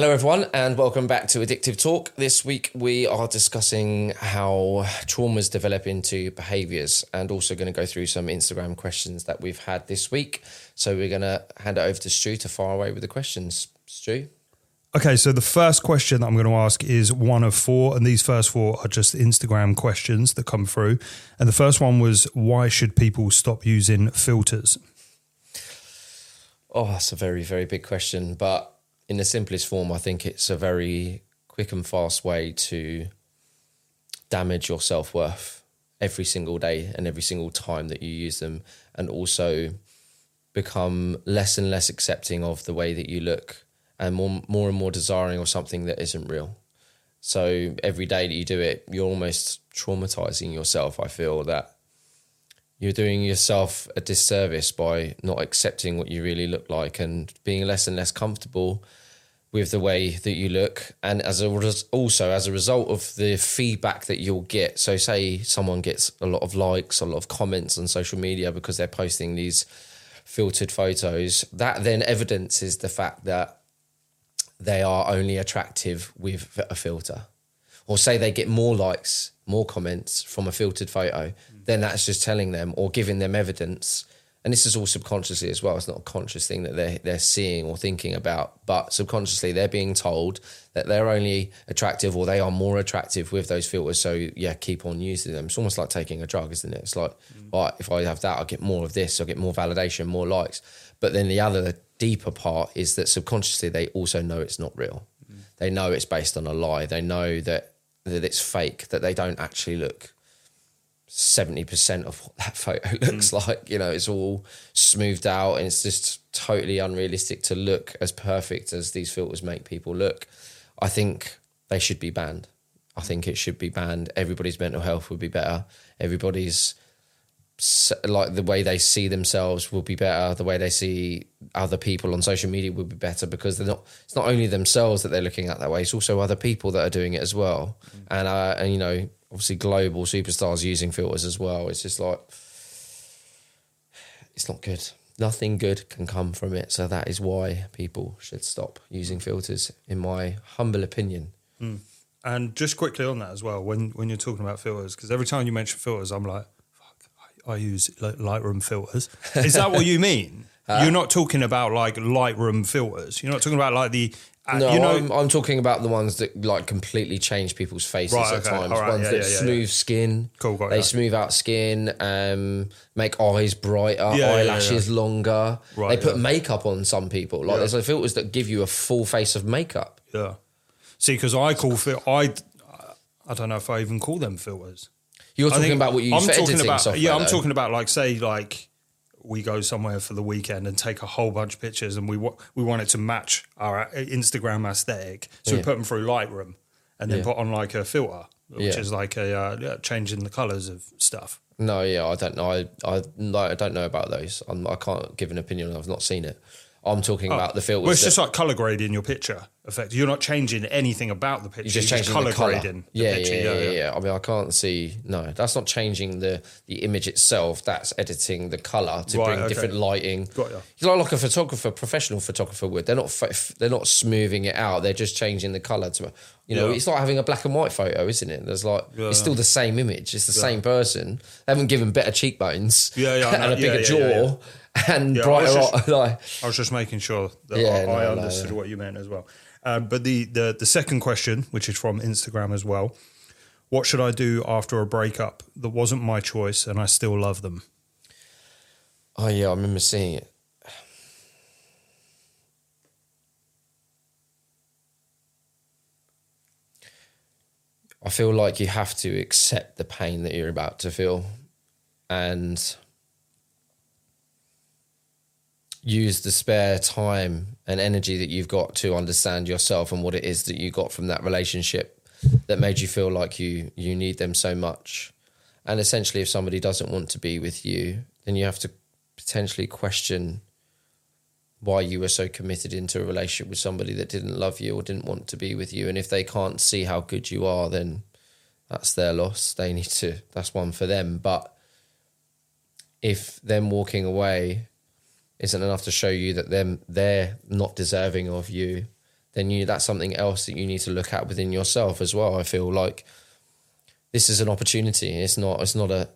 Hello, everyone, and welcome back to Addictive Talk. This week we are discussing how traumas develop into behaviors and also going to go through some Instagram questions that we've had this week. So we're going to hand it over to Stu to fire away with the questions. Stu? Okay, so the first question that I'm going to ask is one of four, and these first four are just Instagram questions that come through. And the first one was why should people stop using filters? Oh, that's a very, very big question. But in the simplest form, I think it's a very quick and fast way to damage your self worth every single day and every single time that you use them, and also become less and less accepting of the way that you look and more more and more desiring of something that isn't real. So every day that you do it, you're almost traumatizing yourself. I feel that you're doing yourself a disservice by not accepting what you really look like and being less and less comfortable with the way that you look and as a res- also as a result of the feedback that you'll get so say someone gets a lot of likes a lot of comments on social media because they're posting these filtered photos that then evidences the fact that they are only attractive with a filter. Or say they get more likes, more comments from a filtered photo, mm. then that's just telling them or giving them evidence. And this is all subconsciously as well. It's not a conscious thing that they're, they're seeing or thinking about, but subconsciously they're being told that they're only attractive or they are more attractive with those filters. So, yeah, keep on using them. It's almost like taking a drug, isn't it? It's like, mm. right, if I have that, I'll get more of this, I'll get more validation, more likes. But then the other deeper part is that subconsciously they also know it's not real. Mm. They know it's based on a lie. They know that that it's fake. That they don't actually look seventy percent of what that photo looks mm. like. You know, it's all smoothed out, and it's just totally unrealistic to look as perfect as these filters make people look. I think they should be banned. I think it should be banned. Everybody's mental health would be better. Everybody's like the way they see themselves will be better the way they see other people on social media will be better because they're not it's not only themselves that they're looking at that way it's also other people that are doing it as well mm. and uh, and you know obviously global superstars using filters as well it's just like it's not good nothing good can come from it so that is why people should stop using filters in my humble opinion mm. and just quickly on that as well when when you're talking about filters because every time you mention filters i'm like I use Lightroom filters. Is that what you mean? Uh, You're not talking about like Lightroom filters. You're not talking about like the. Uh, no, you know, I'm, I'm, talking about the ones that like completely change people's faces right, at okay, times. Right, ones yeah, that yeah, smooth yeah, skin. Cool, got They smooth out skin, um, make eyes brighter, eyelashes longer. Right, they put makeup on some people. Like there's like filters that give you a full face of makeup. Yeah. See, because I call fil- I, I don't know if I even call them filters. You're talking about what you I'm talking about, software. Yeah, I'm though. talking about like say like we go somewhere for the weekend and take a whole bunch of pictures and we we want it to match our Instagram aesthetic, so yeah. we put them through Lightroom and then yeah. put on like a filter, which yeah. is like a uh, changing the colors of stuff. No, yeah, I don't know. I I, I don't know about those. I'm, I can not give an opinion. I've not seen it. I'm talking oh. about the filters. Well, it's that, just like color grading your picture. Effect. You're not changing anything about the picture. You're just changing color, the color. grading. Yeah, yeah, yeah, yeah, yeah, I mean, I can't see. No, that's not changing the the image itself. That's editing the color to bring different lighting. Got you. It's like a photographer, professional photographer would. They're not they're not smoothing it out. They're just changing the color to. You know, it's like having a black and white photo, isn't it? There's like it's still the same image. It's the same person. They haven't given better cheekbones. Yeah, yeah, and a bigger jaw and yeah, brighter. I was, just, like, I was just making sure that yeah, I, no, I, understood no, what you meant as well. Um, but the, the the second question, which is from Instagram as well, what should I do after a breakup that wasn't my choice and I still love them? Oh yeah, I remember seeing it. I feel like you have to accept the pain that you're about to feel and use the spare time and energy that you've got to understand yourself and what it is that you got from that relationship that made you feel like you you need them so much. And essentially if somebody doesn't want to be with you then you have to potentially question why you were so committed into a relationship with somebody that didn't love you or didn't want to be with you. And if they can't see how good you are then that's their loss. They need to that's one for them. But if them walking away isn't enough to show you that them they're not deserving of you, then you that's something else that you need to look at within yourself as well. I feel like this is an opportunity. It's not it's not a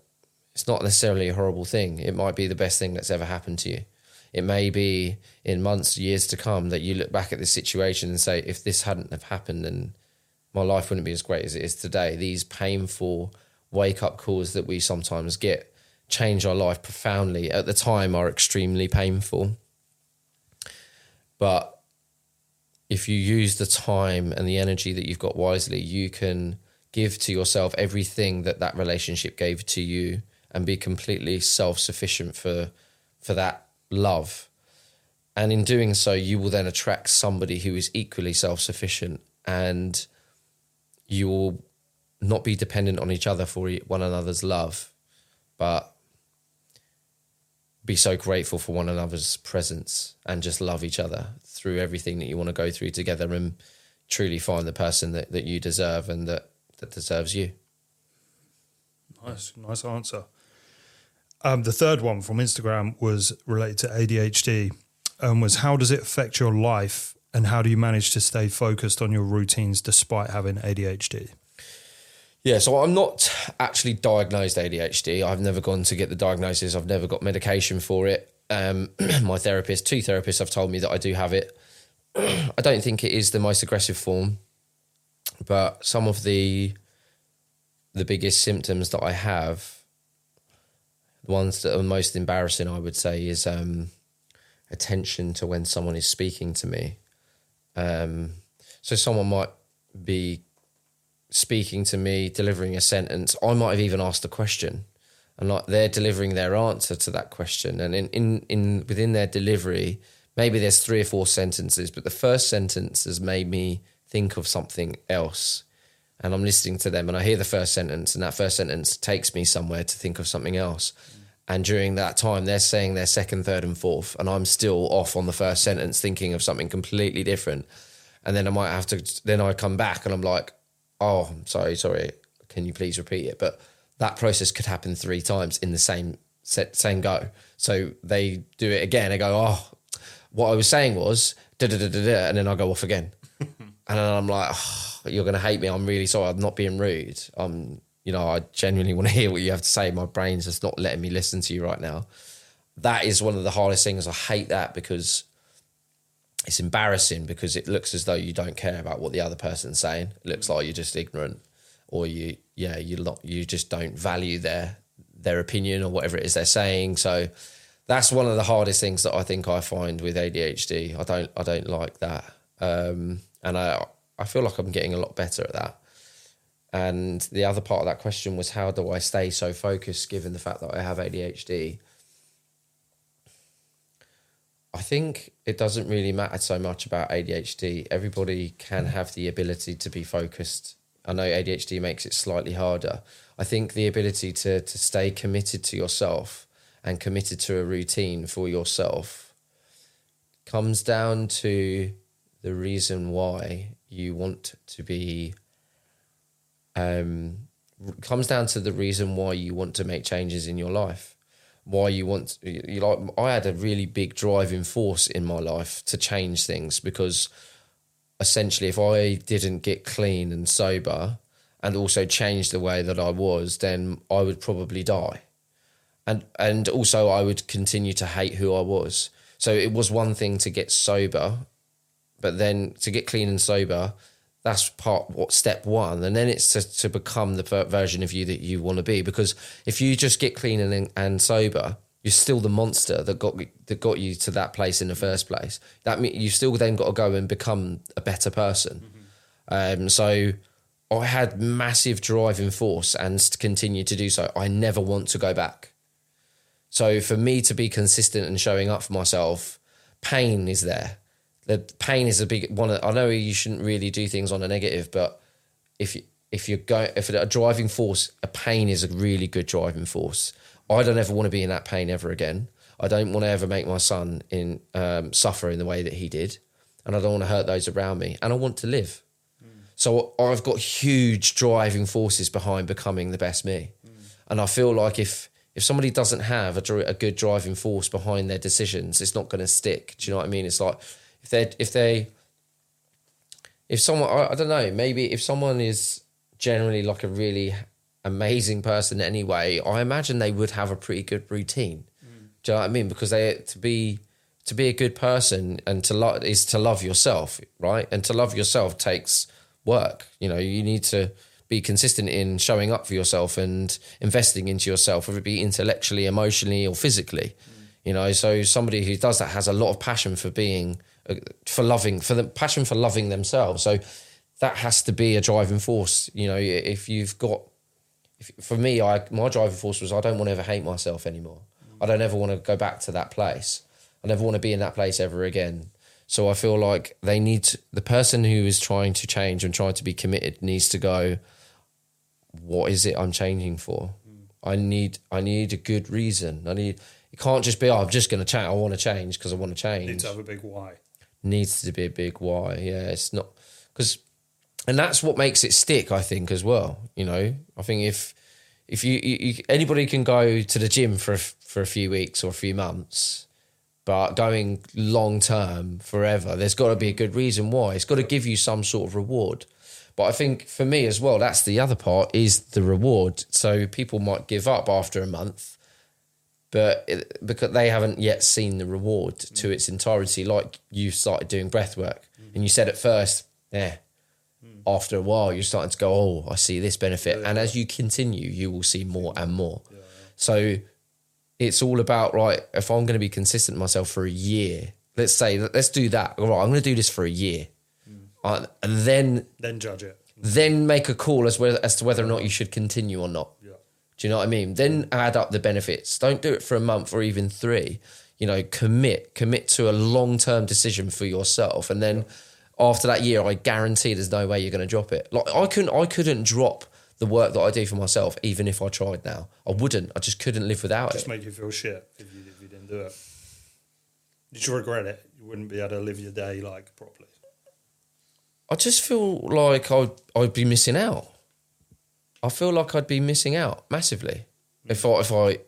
it's not necessarily a horrible thing. It might be the best thing that's ever happened to you. It may be in months, years to come that you look back at this situation and say, if this hadn't have happened, then my life wouldn't be as great as it is today. These painful wake up calls that we sometimes get change our life profoundly. At the time, are extremely painful. But if you use the time and the energy that you've got wisely, you can give to yourself everything that that relationship gave to you and be completely self-sufficient for for that love and in doing so you will then attract somebody who is equally self-sufficient and you will not be dependent on each other for one another's love but be so grateful for one another's presence and just love each other through everything that you want to go through together and truly find the person that, that you deserve and that that deserves you. Nice, nice answer. Um, the third one from Instagram was related to ADHD. Um, was how does it affect your life, and how do you manage to stay focused on your routines despite having ADHD? Yeah, so I'm not actually diagnosed ADHD. I've never gone to get the diagnosis. I've never got medication for it. Um, my therapist, two therapists, have told me that I do have it. I don't think it is the most aggressive form but some of the the biggest symptoms that I have, the ones that are most embarrassing, I would say, is um, attention to when someone is speaking to me. Um, so someone might be speaking to me, delivering a sentence. I might have even asked a question, and like they're delivering their answer to that question. And in in, in within their delivery, maybe there's three or four sentences, but the first sentence has made me think of something else. And I'm listening to them and I hear the first sentence, and that first sentence takes me somewhere to think of something else. And during that time, they're saying their second, third, and fourth, and I'm still off on the first sentence thinking of something completely different. And then I might have to, then I come back and I'm like, oh, I'm sorry, sorry, can you please repeat it? But that process could happen three times in the same set, same go. So they do it again. I go, oh, what I was saying was, da da da da da, and then I go off again. and I'm like, oh, you're going to hate me. I'm really sorry. I'm not being rude. I'm, you know, I genuinely want to hear what you have to say. My brain's just not letting me listen to you right now. That is one of the hardest things. I hate that because it's embarrassing because it looks as though you don't care about what the other person's saying. It looks like you're just ignorant, or you, yeah, you not, you just don't value their their opinion or whatever it is they're saying. So that's one of the hardest things that I think I find with ADHD. I don't, I don't like that. Um, and I I feel like I'm getting a lot better at that. And the other part of that question was how do I stay so focused given the fact that I have ADHD? I think it doesn't really matter so much about ADHD. Everybody can have the ability to be focused. I know ADHD makes it slightly harder. I think the ability to to stay committed to yourself and committed to a routine for yourself comes down to the reason why you want to be um, comes down to the reason why you want to make changes in your life why you want you like I had a really big driving force in my life to change things because essentially if I didn't get clean and sober and also change the way that I was then I would probably die. And and also I would continue to hate who I was. So it was one thing to get sober but then to get clean and sober, that's part what step one, and then it's to, to become the version of you that you want to be. Because if you just get clean and, and sober, you're still the monster that got that got you to that place in the first place. That means you still then got to go and become a better person. Mm-hmm. Um, so I had massive driving force and continue to do so. I never want to go back. So for me to be consistent and showing up for myself, pain is there the pain is a big one. I know you shouldn't really do things on a negative, but if you, if you're going, if a driving force, a pain is a really good driving force. I don't ever want to be in that pain ever again. I don't want to ever make my son in um, suffer in the way that he did, and I don't want to hurt those around me. And I want to live. Mm. So I've got huge driving forces behind becoming the best me, mm. and I feel like if if somebody doesn't have a, a good driving force behind their decisions, it's not going to stick. Do you know what I mean? It's like if they if they if someone, I, I don't know, maybe if someone is generally like a really amazing person anyway, I imagine they would have a pretty good routine. Mm. Do you know what I mean? Because they to be to be a good person and to love is to love yourself, right? And to love yourself takes work. You know, you need to be consistent in showing up for yourself and investing into yourself, whether it be intellectually, emotionally, or physically. Mm. You know, so somebody who does that has a lot of passion for being, for loving, for the passion for loving themselves. So that has to be a driving force. You know, if you've got, if, for me, I my driving force was I don't want to ever hate myself anymore. I don't ever want to go back to that place. I never want to be in that place ever again. So I feel like they need to, the person who is trying to change and trying to be committed needs to go. What is it I'm changing for? Hmm. I need I need a good reason. I need it can't just be oh, I'm just going to change. I want to change because I want to change. Need to have a big why. Needs to be a big why. Yeah, it's not because, and that's what makes it stick. I think as well. You know, I think if if you, you, anybody can go to the gym for a, for a few weeks or a few months, but going long term forever, there's got to be a good reason why. It's got to give you some sort of reward. But I think for me as well, that's the other part is the reward. So people might give up after a month, but it, because they haven't yet seen the reward to its entirety, like you started doing breath work, and you said at first, yeah. After a while, you're starting to go, oh, I see this benefit, and as you continue, you will see more and more. So it's all about right. If I'm going to be consistent with myself for a year, let's say let's do that. All right, I'm going to do this for a year, uh, and then Then judge it. then make a call as well as to whether or not you should continue or not. Do you know what I mean? Then mm. add up the benefits. Don't do it for a month or even three. You know, commit, commit to a long term decision for yourself, and then after that year, I guarantee there's no way you're going to drop it. Like I couldn't, I couldn't drop the work that I do for myself, even if I tried. Now I wouldn't. I just couldn't live without Just it. Just make you feel shit if you, if you didn't do it. Did you regret it? You wouldn't be able to live your day like properly. I just feel like I'd, I'd be missing out. I feel like I'd be missing out massively if I if I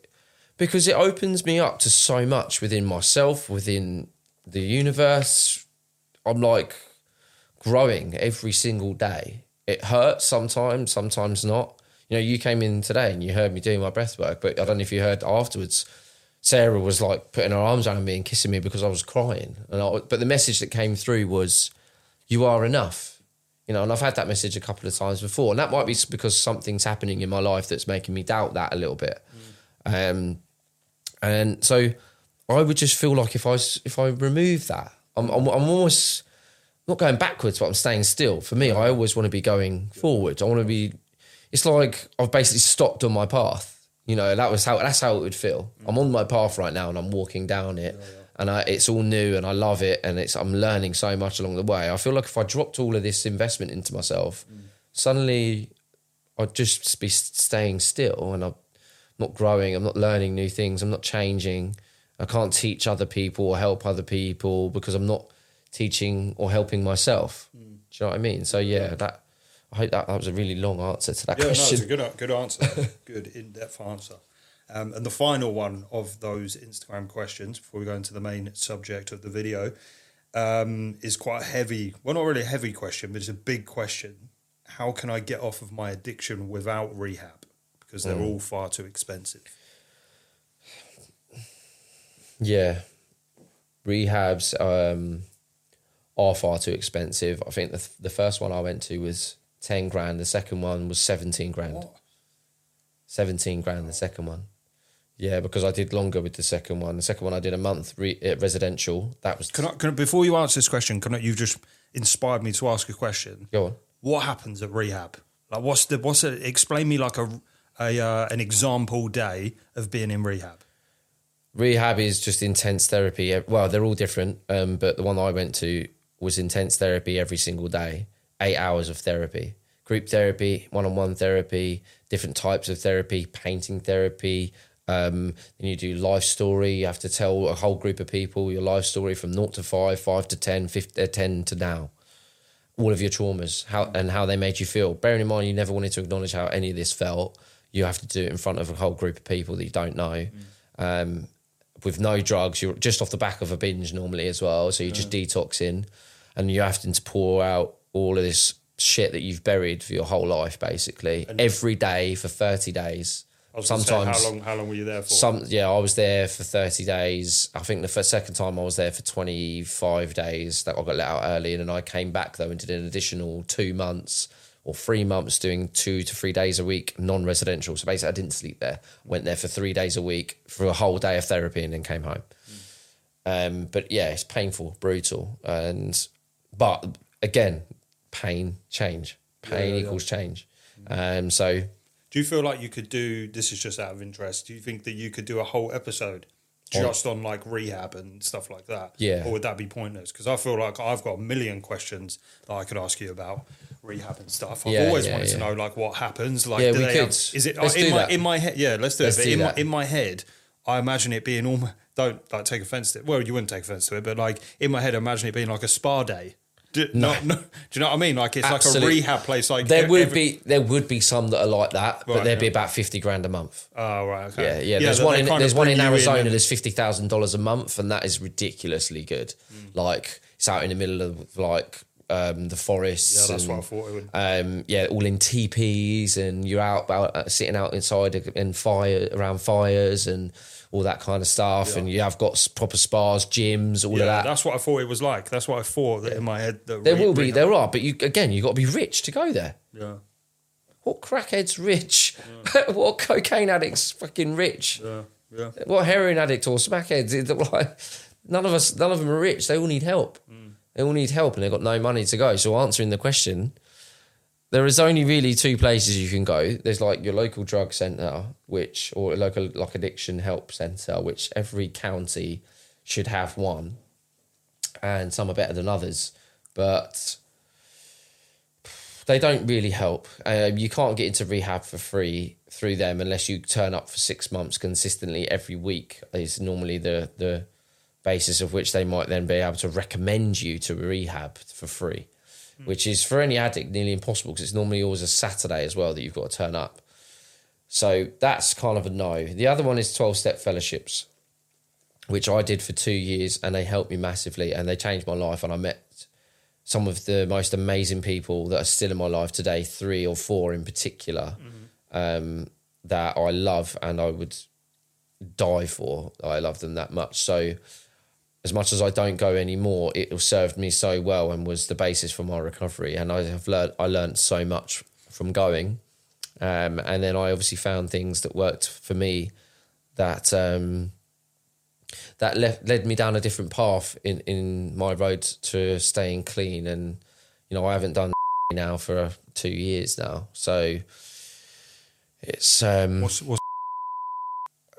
because it opens me up to so much within myself, within the universe. I'm like growing every single day. It hurts sometimes, sometimes not. You know, you came in today and you heard me doing my breath work, but I don't know if you heard afterwards. Sarah was like putting her arms around me and kissing me because I was crying. And I, but the message that came through was, "You are enough." You know, and I've had that message a couple of times before, and that might be because something's happening in my life that's making me doubt that a little bit. Um, and so I would just feel like if I if I remove that, I'm I'm, I'm almost not going backwards, but I'm staying still. For me, I always want to be going forward. I want to be. It's like I've basically stopped on my path. You know, that was how that's how it would feel. I'm on my path right now, and I'm walking down it, and I, it's all new, and I love it, and it's I'm learning so much along the way. I feel like if I dropped all of this investment into myself, mm. suddenly I'd just be staying still, and I'm not growing. I'm not learning new things. I'm not changing. I can't teach other people or help other people because I'm not teaching or helping myself. Mm. Do you know what I mean? So yeah, that I hope that, that was a really long answer to that Yeah, no, question. it's a good, good answer. good in depth answer. Um, and the final one of those Instagram questions before we go into the main subject of the video um, is quite a heavy. Well, not really a heavy question, but it's a big question. How can I get off of my addiction without rehab? Because they're all far too expensive. Yeah, rehabs um, are far too expensive. I think the the first one I went to was ten grand. The second one was seventeen grand. What? Seventeen grand. The second one. Yeah, because I did longer with the second one. The second one I did a month re- uh, residential. That was Can I, can I, before you answer this question, can I, you've just inspired me to ask a question. go on. What happens at rehab? Like, what's the what's it? Explain me like a, a uh, an example day of being in rehab. Rehab is just intense therapy. Well, they're all different, um, but the one I went to was intense therapy every single day, eight hours of therapy, group therapy, one-on-one therapy, different types of therapy, painting therapy. Um, then you do life story. You have to tell a whole group of people your life story from naught to five, five to 10, 50, uh, 10 to now. All of your traumas, how and how they made you feel. Bearing in mind, you never wanted to acknowledge how any of this felt. You have to do it in front of a whole group of people that you don't know. Um, with no drugs, you're just off the back of a binge normally as well. So you're just detoxing and you're having to pour out all of this shit that you've buried for your whole life, basically, every day for 30 days. I was gonna say, Sometimes how long? How long were you there for? some yeah, I was there for thirty days. I think the first second time I was there for twenty five days. That I got let out early, and then I came back though and did an additional two months or three months doing two to three days a week non residential. So basically, I didn't sleep there. Went there for three days a week for a whole day of therapy, and then came home. Um, but yeah, it's painful, brutal, and but again, pain, change, pain yeah, yeah. equals change. Um, so Do you feel like you could do? This is just out of interest. Do you think that you could do a whole episode oh. just on like rehab and stuff like that? Yeah. Or would that be pointless? Because I feel like I've got a million questions that I could ask you about rehab and stuff. I've Yeah, always yeah, wanted to know like what happens. Like, Yeah, do we they could. have- is it Let's in do my that. in my head? Yeah, let's do Let's it. Do in my in my head. I imagine it being almost don't like take offense to it. Well, you wouldn't take offense to it, but like in my head, I imagine it being like a spa day. Do, no. no, do you know what I mean? Like it's like a rehab place. Like There would every- be there would be some that are like that, but Right, there'd be about fifty grand a month. Oh right, Yeah, okay. yeah. There's one in there's one in Arizona. and- There's fifty thousand dollars a month, and that is ridiculously good. Mm. Like it's out in the middle of like um, the forests. Yeah, that's and, what I thought it would. Um, yeah, all in teepees, and you're out, out uh, sitting out inside in fire around fires and all that kind of stuff. And you have got proper spas, gyms, all Yeah, of that. that's what I thought it was like. That's what I thought that in my head. That There re- will be, there are, but you again, you got to be rich to go there. Yeah, What crackhead's rich? what cocaine addict's fucking rich? yeah, yeah. What heroin addict or smackheads? Like, none of us, none of them are rich. They all need help. Mm. They all need help, and they've got no money to go. So, answering the question, there is only really two places you can go. There's like your local drug centre, which or local like addiction help centre, which every county should have one, and some are better than others, but they don't really help. Um, you can't get into rehab for free through them unless you turn up for six months consistently every week. Is normally the the basis of which they might then be able to recommend you to rehab for free, which is for any addict nearly impossible because it's normally always a Saturday as well that you've got to turn up. So that's kind of a no. The other one is twelve step fellowships, which I did for two years, and they helped me massively, and they changed my life, and I met some of the most amazing people that are still in my life today, three or four in particular, um, that I love and I would die for. I love them that much. So, as much as I don't go anymore, it served me so well and was the basis for my recovery. And I have learned, I learned so much from going. Um, and then I obviously found things that worked for me that um, that led led me down a different path in in my road to staying clean. And you know, I haven't done now for two years now, so it's um, What's, what's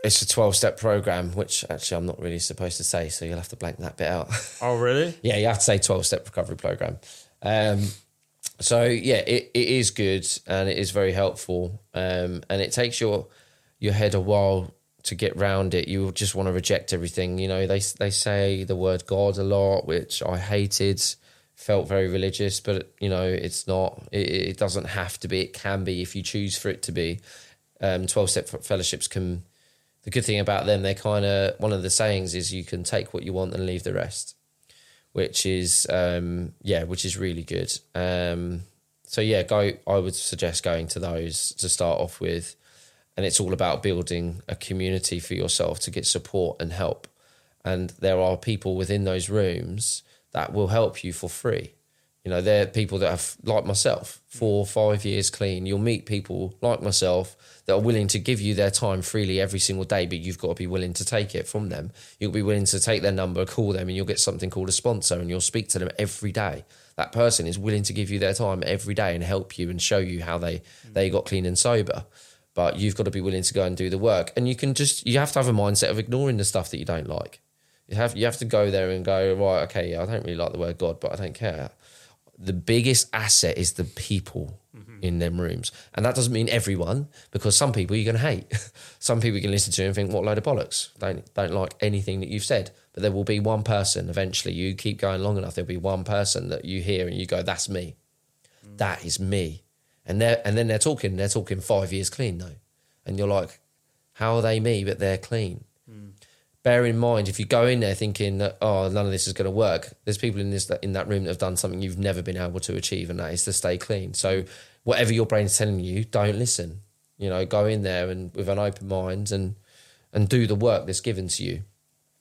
it's a twelve step program, which actually I'm not really supposed to say, so you'll have to blank that bit out. oh really? yeah, you have to say twelve step recovery program. Um, so yeah, it, it is good and it is very helpful. Um, and it takes your your head a while to get round it. You just want to reject everything. You know, they they say the word God a lot, which I hated. Felt very religious, but you know, it's not. It, it doesn't have to be. It can be if you choose for it to be. Um, Twelve step fellowships can. The good thing about them, they're kind of one of the sayings is you can take what you want and leave the rest which is um, yeah, which is really good. Um, so yeah, go. I would suggest going to those to start off with, and it's all about building a community for yourself to get support and help. And there are people within those rooms that will help you for free. You know, they're people that have like myself, four, five years clean. You'll meet people like myself that are willing to give you their time freely every single day, but you've got to be willing to take it from them. You'll be willing to take their number, call them, and you'll get something called a sponsor, and you'll speak to them every day. That person is willing to give you their time every day and help you and show you how they they got clean and sober. But you've got to be willing to go and do the work, and you can just you have to have a mindset of ignoring the stuff that you don't like. You have you have to go there and go right. Okay, yeah, I don't really like the word God, but I don't care the biggest asset is the people mm-hmm. in them rooms. And that doesn't mean everyone, because some people you're going to hate. some people you can listen to and think, what load of bollocks. Don't, don't like anything that you've said. But there will be one person eventually, you keep going long enough, there'll be one person that you hear and you go, that's me. Mm. That is me. And, they're, and then they're talking, they're talking five years clean though. And you're like, how are they me, but they're clean? Bear in mind if you go in there thinking that oh none of this is going to work there's people in this in that room that have done something you've never been able to achieve and that is to stay clean. So whatever your brain's telling you don't listen. You know go in there and with an open mind and and do the work that's given to you.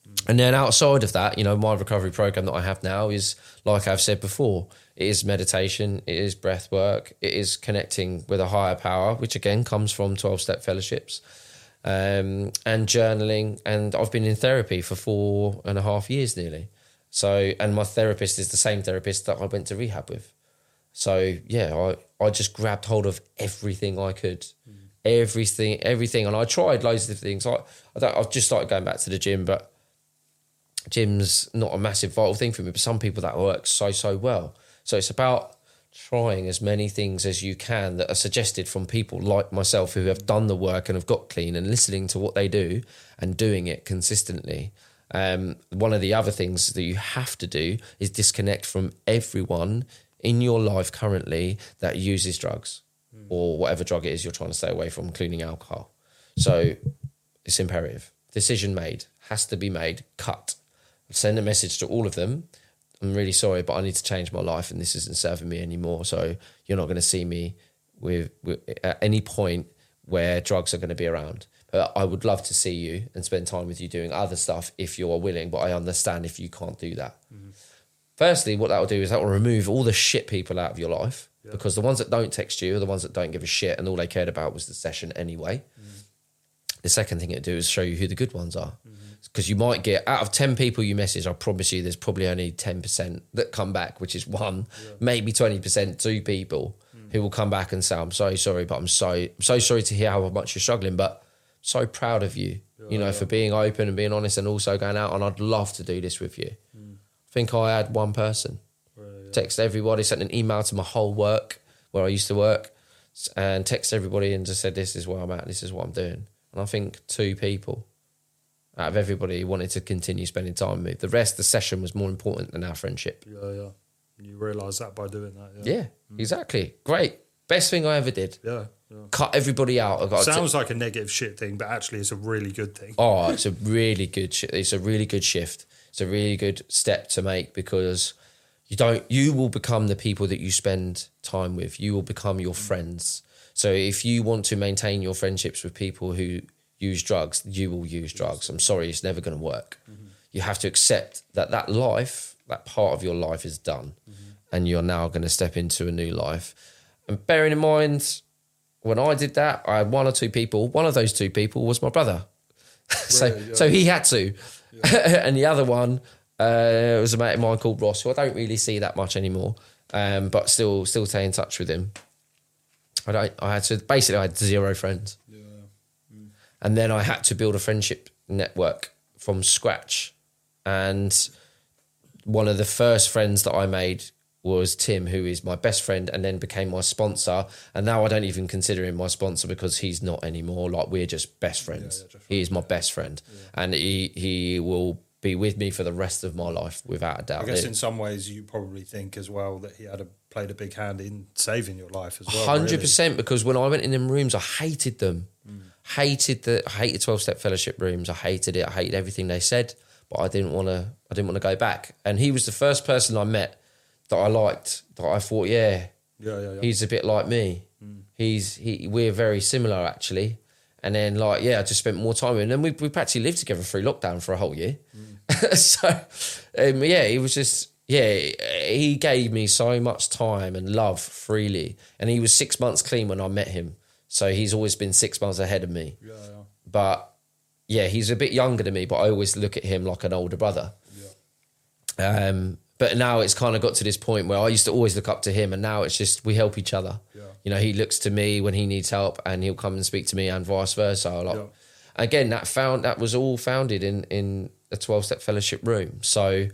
Mm. And then outside of that you know my recovery program that i have now is like i've said before it is meditation it is breath work it is connecting with a higher power which again comes from 12 step fellowships um, and journaling. And I've been in therapy for four and a half years nearly. So, and my therapist is the same therapist that I went to rehab with. So, yeah, I, I just grabbed hold of everything I could, mm. everything, everything. And I tried loads of things. I, I I've just started going back to the gym, but gym's not a massive vital thing for me. But some people that works so, so well. So it's about trying as many things as you can that are suggested from people like myself who have done the work and have got clean and listening to what they do and doing it consistently. Um, one of the other things that you have to do is disconnect from everyone in your life currently that uses drugs mm. or whatever drug it is you're trying to stay away from, including alcohol. So it's imperative. Decision made has to be made, cut. Send a message to all of them I'm really sorry, but I need to change my life and this isn't serving me anymore. So you're not going to see me with, with, at any point where drugs are going to be around. But I would love to see you and spend time with you doing other stuff if you're willing. But I understand if you can't do that. Mm-hmm. Firstly, what that will do is that will remove all the shit people out of your life yeah. because the ones that don't text you are the ones that don't give a shit and all they cared about was the session anyway. Mm. The second thing it do is show you who the good ones are. Mm because you might get out of 10 people you message, I promise you there's probably only 10% that come back, which is one, yeah. maybe 20%, two people mm. who will come back and say, I'm so sorry, but I'm so, I'm so sorry to hear how much you're struggling, but so proud of you, yeah, you know, yeah. for being open and being honest and also going out. And I'd love to do this with you. Mm. I think I had one person text everybody, sent an email to my whole work where I used to work and text everybody and just said, this is where I'm at, this is what I'm doing. And I think two people out of everybody who wanted to continue spending time with me. The rest, the session was more important than our friendship. Yeah, yeah. You realise that by doing that. Yeah, yeah mm. exactly. Great. Best thing I ever did. Yeah. yeah. Cut everybody out. Sounds like a negative shit thing, but actually it's a really good thing. Oh, it's a really good sh- it's a really good shift. It's a really good step to make because you don't you will become the people that you spend time with. You will become your mm. friends. So if you want to maintain your friendships with people who use drugs, you will use drugs. I'm sorry, it's never going to work. Mm-hmm. You have to accept that that life, that part of your life is done, mm-hmm. and you're now going to step into a new life. And bearing in mind, when I did that, I had one or two people. One of those two people was my brother, so yeah. so he had to, yeah. and the other one uh, was a mate of mine called Ross, who I don't really see that much anymore, um, but still still stay in touch with him. I don't. I had to basically I had zero friends. And then I had to build a friendship network from scratch. And one of the first friends that I made was Tim, who is my best friend and then became my sponsor. And now I don't even consider him my sponsor because he's not anymore. Like we're just best friends. Yeah, yeah, he is my best friend. Yeah. And he he will be with me for the rest of my life without a doubt. I guess in some ways you probably think as well that he had a, played a big hand in saving your life as well. Hundred percent, really. because when I went in them rooms, I hated them. Mm hated the hated 12 step fellowship rooms. I hated it. I hated everything they said, but I didn't want to I didn't want to go back. And he was the first person I met that I liked that I thought, yeah, yeah, yeah, yeah. he's a bit like me. Mm. He's he we're very similar actually. And then like yeah, I just spent more time with him. And then we we practically lived together through lockdown for a whole year. Mm. so um, yeah, he was just yeah, he gave me so much time and love freely. And he was six months clean when I met him. So he's always been six months ahead of me. Yeah, yeah. But yeah, he's a bit younger than me, but I always look at him like an older brother. Yeah. Um, but now it's kind of got to this point where I used to always look up to him, and now it's just we help each other. Yeah. You know, he looks to me when he needs help, and he'll come and speak to me, and vice versa. Like, yeah. Again, that found that was all founded in in a twelve step fellowship room. So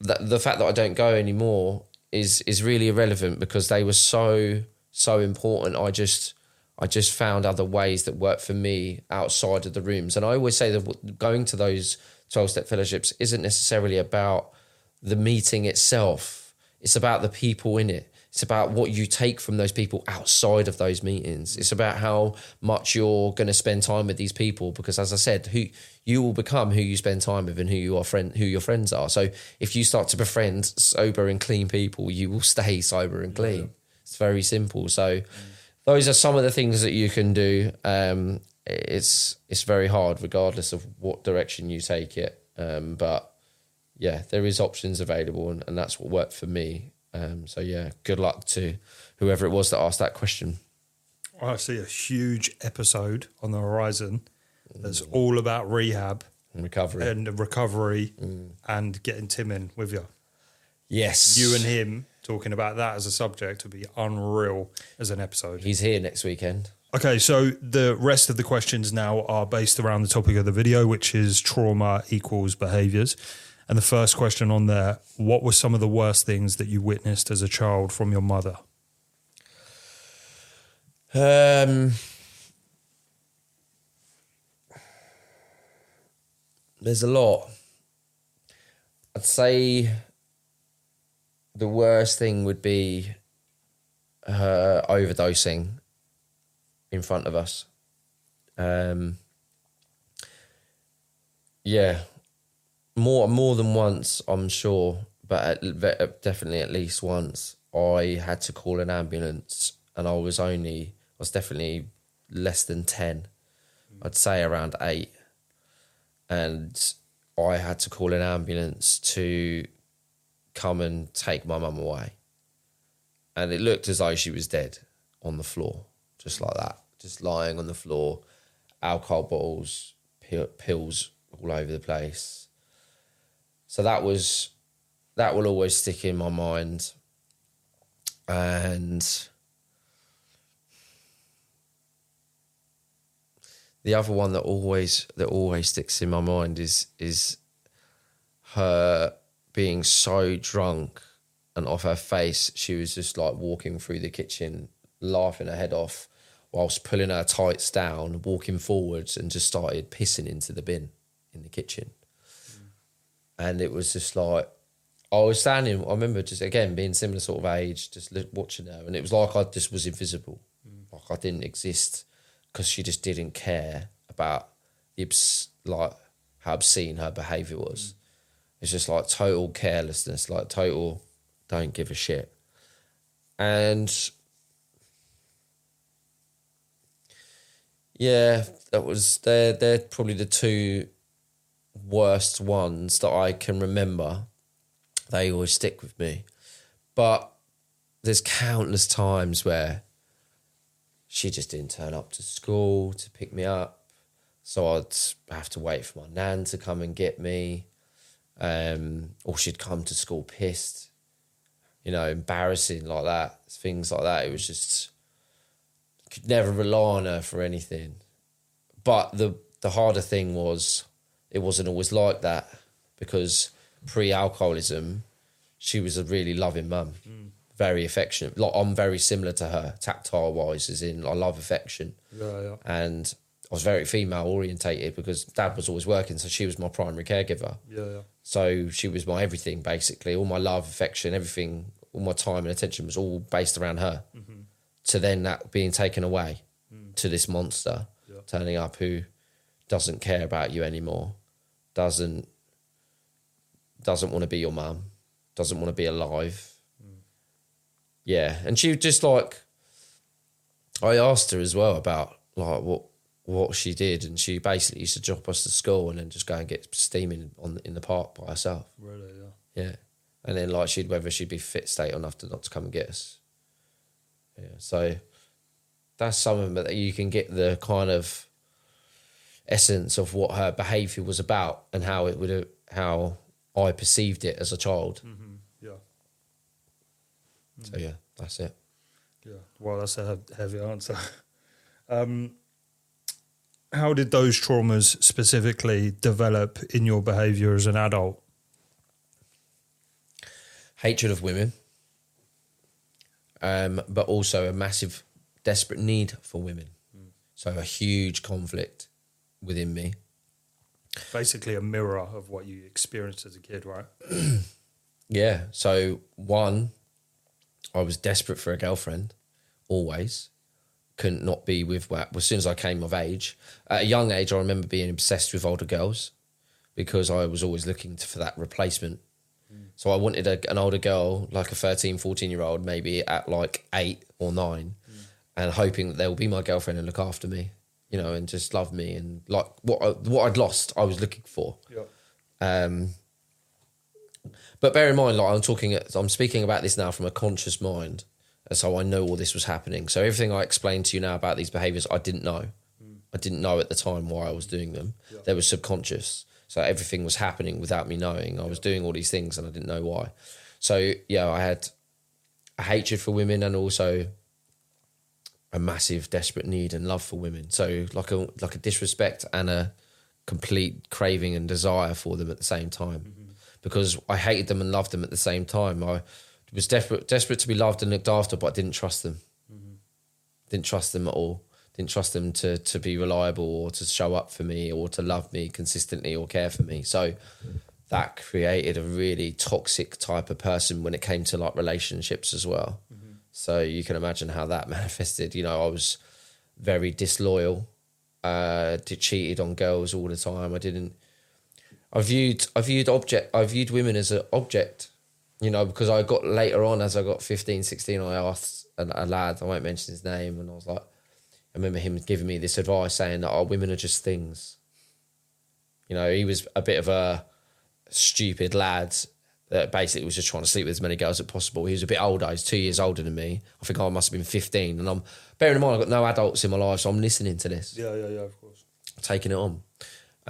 that the fact that I don't go anymore is is really irrelevant because they were so so important. I just I just found other ways that work for me outside of the rooms. And I always say that going to those 12 step fellowships isn't necessarily about the meeting itself, it's about the people in it. It's about what you take from those people outside of those meetings. It's about how much you're going to spend time with these people because, as I said, who you will become who you spend time with and who you are friend who your friends are. So if you start to befriend sober and clean people, you will stay sober and clean. Yeah. It's very simple. So mm. Those are some of the things that you can do. Um, it's it's very hard, regardless of what direction you take it. Um, but yeah, there is options available, and, and that's what worked for me um, so yeah, good luck to whoever it was that asked that question. I see a huge episode on the horizon that's mm. all about rehab and recovery and recovery mm. and getting Tim in with you. Yes, you and him talking about that as a subject would be unreal as an episode. He's here next weekend. Okay, so the rest of the questions now are based around the topic of the video, which is trauma equals behaviors. And the first question on there what were some of the worst things that you witnessed as a child from your mother? Um, there's a lot. I'd say the worst thing would be her overdosing in front of us. Um, yeah, more more than once, I'm sure, but at, definitely at least once, I had to call an ambulance, and I was only I was definitely less than ten. I'd say around eight, and I had to call an ambulance to come and take my mum away. And it looked as though she was dead on the floor, just like that, just lying on the floor, alcohol bottles, pills all over the place. So that was that will always stick in my mind. And the other one that always that always sticks in my mind is is her being so drunk and off her face she was just like walking through the kitchen laughing her head off whilst pulling her tights down walking forwards and just started pissing into the bin in the kitchen and it was just like I was standing. I remember just again being similar sort of age, just watching her, and it was like I just was invisible, mm. like I didn't exist because she just didn't care about the like how obscene her behaviour was. Mm. It's just like total carelessness, like total don't give a shit, and yeah, that was they're they're probably the two worst ones that I can remember, they always stick with me. But there's countless times where she just didn't turn up to school to pick me up. So I'd have to wait for my nan to come and get me. Um, or she'd come to school pissed, you know, embarrassing like that, things like that. It was just, could never rely on her for anything. But the, the harder thing was it wasn't always like that because pre-alcoholism, she was a really loving mum, mm. very affectionate. Like I'm very similar to her, tactile wise, as in I love affection. Yeah, yeah. And I was very female orientated because dad was always working, so she was my primary caregiver. Yeah, yeah. So she was my everything basically. All my love, affection, everything, all my time and attention was all based around her. Mm-hmm. To then that being taken away mm. to this monster yeah. turning up who doesn't care about you anymore doesn't doesn't want to be your mum, doesn't want to be alive. Mm. Yeah, and she just like I asked her as well about like what what she did, and she basically used to drop us to school and then just go and get steaming on in the park by herself. Really, yeah. Yeah, and then like she'd whether she'd be fit state enough to not to come and get us. Yeah, so that's something that you can get the kind of essence of what her behaviour was about and how it would have how I perceived it as a child. Mm-hmm. Yeah. So yeah, that's it. Yeah. Well, that's a heavy answer. um, how did those traumas specifically develop in your behaviour as an adult? Hatred of women, um, but also a massive, desperate need for women. Mm. So a huge conflict within me. Basically, a mirror of what you experienced as a kid, right? yeah. So, one, I was desperate for a girlfriend, always. Couldn't not be with well, as soon as I came of age. At a young age, I remember being obsessed with older girls because I was always looking to, for that replacement. So I wanted a, an older girl, like a 13, 14 year old, maybe at like eight or nine, and hoping that they'll be my girlfriend and look after me, you know, and just love me and like what I, what I'd lost, I was looking for. Yeah. Um, but bear in mind, like I'm talking, I'm speaking about this now from a conscious mind, and so I know all this was happening. So everything I explained to you now about these behaviors, I didn't know. Hmm. I didn't know at the time why I was doing them. They were subconscious. So everything was happening without me knowing. I was doing all these things and I didn't know why. So yeah, I had a hatred for women and also a massive desperate need and love for women. So like a like a disrespect and a complete craving and desire for them at the same time. Mm-hmm. Because I hated them and loved them at the same time. I was desperate desperate to be loved and looked after, but I didn't trust them. Didn't trust them at all. Didn't trust them to to be reliable or to show up for me or to love me consistently or care for me. So that created a really toxic type of person when it came to like relationships as well. So you can imagine how that manifested. You know, I was very disloyal, uh, did cheated on girls all the time. I didn't. I viewed I viewed object I viewed women as an object, you know, because I got later on as I got 15, 16, I asked a, a lad, I won't mention his name, and I was like, I remember him giving me this advice saying that oh, women are just things. You know, he was a bit of a stupid lad that basically was just trying to sleep with as many girls as possible. He was a bit older, he's two years older than me. I think I must have been 15. And I'm bearing in mind, I've got no adults in my life, so I'm listening to this, Yeah, yeah, yeah, of course. taking it on.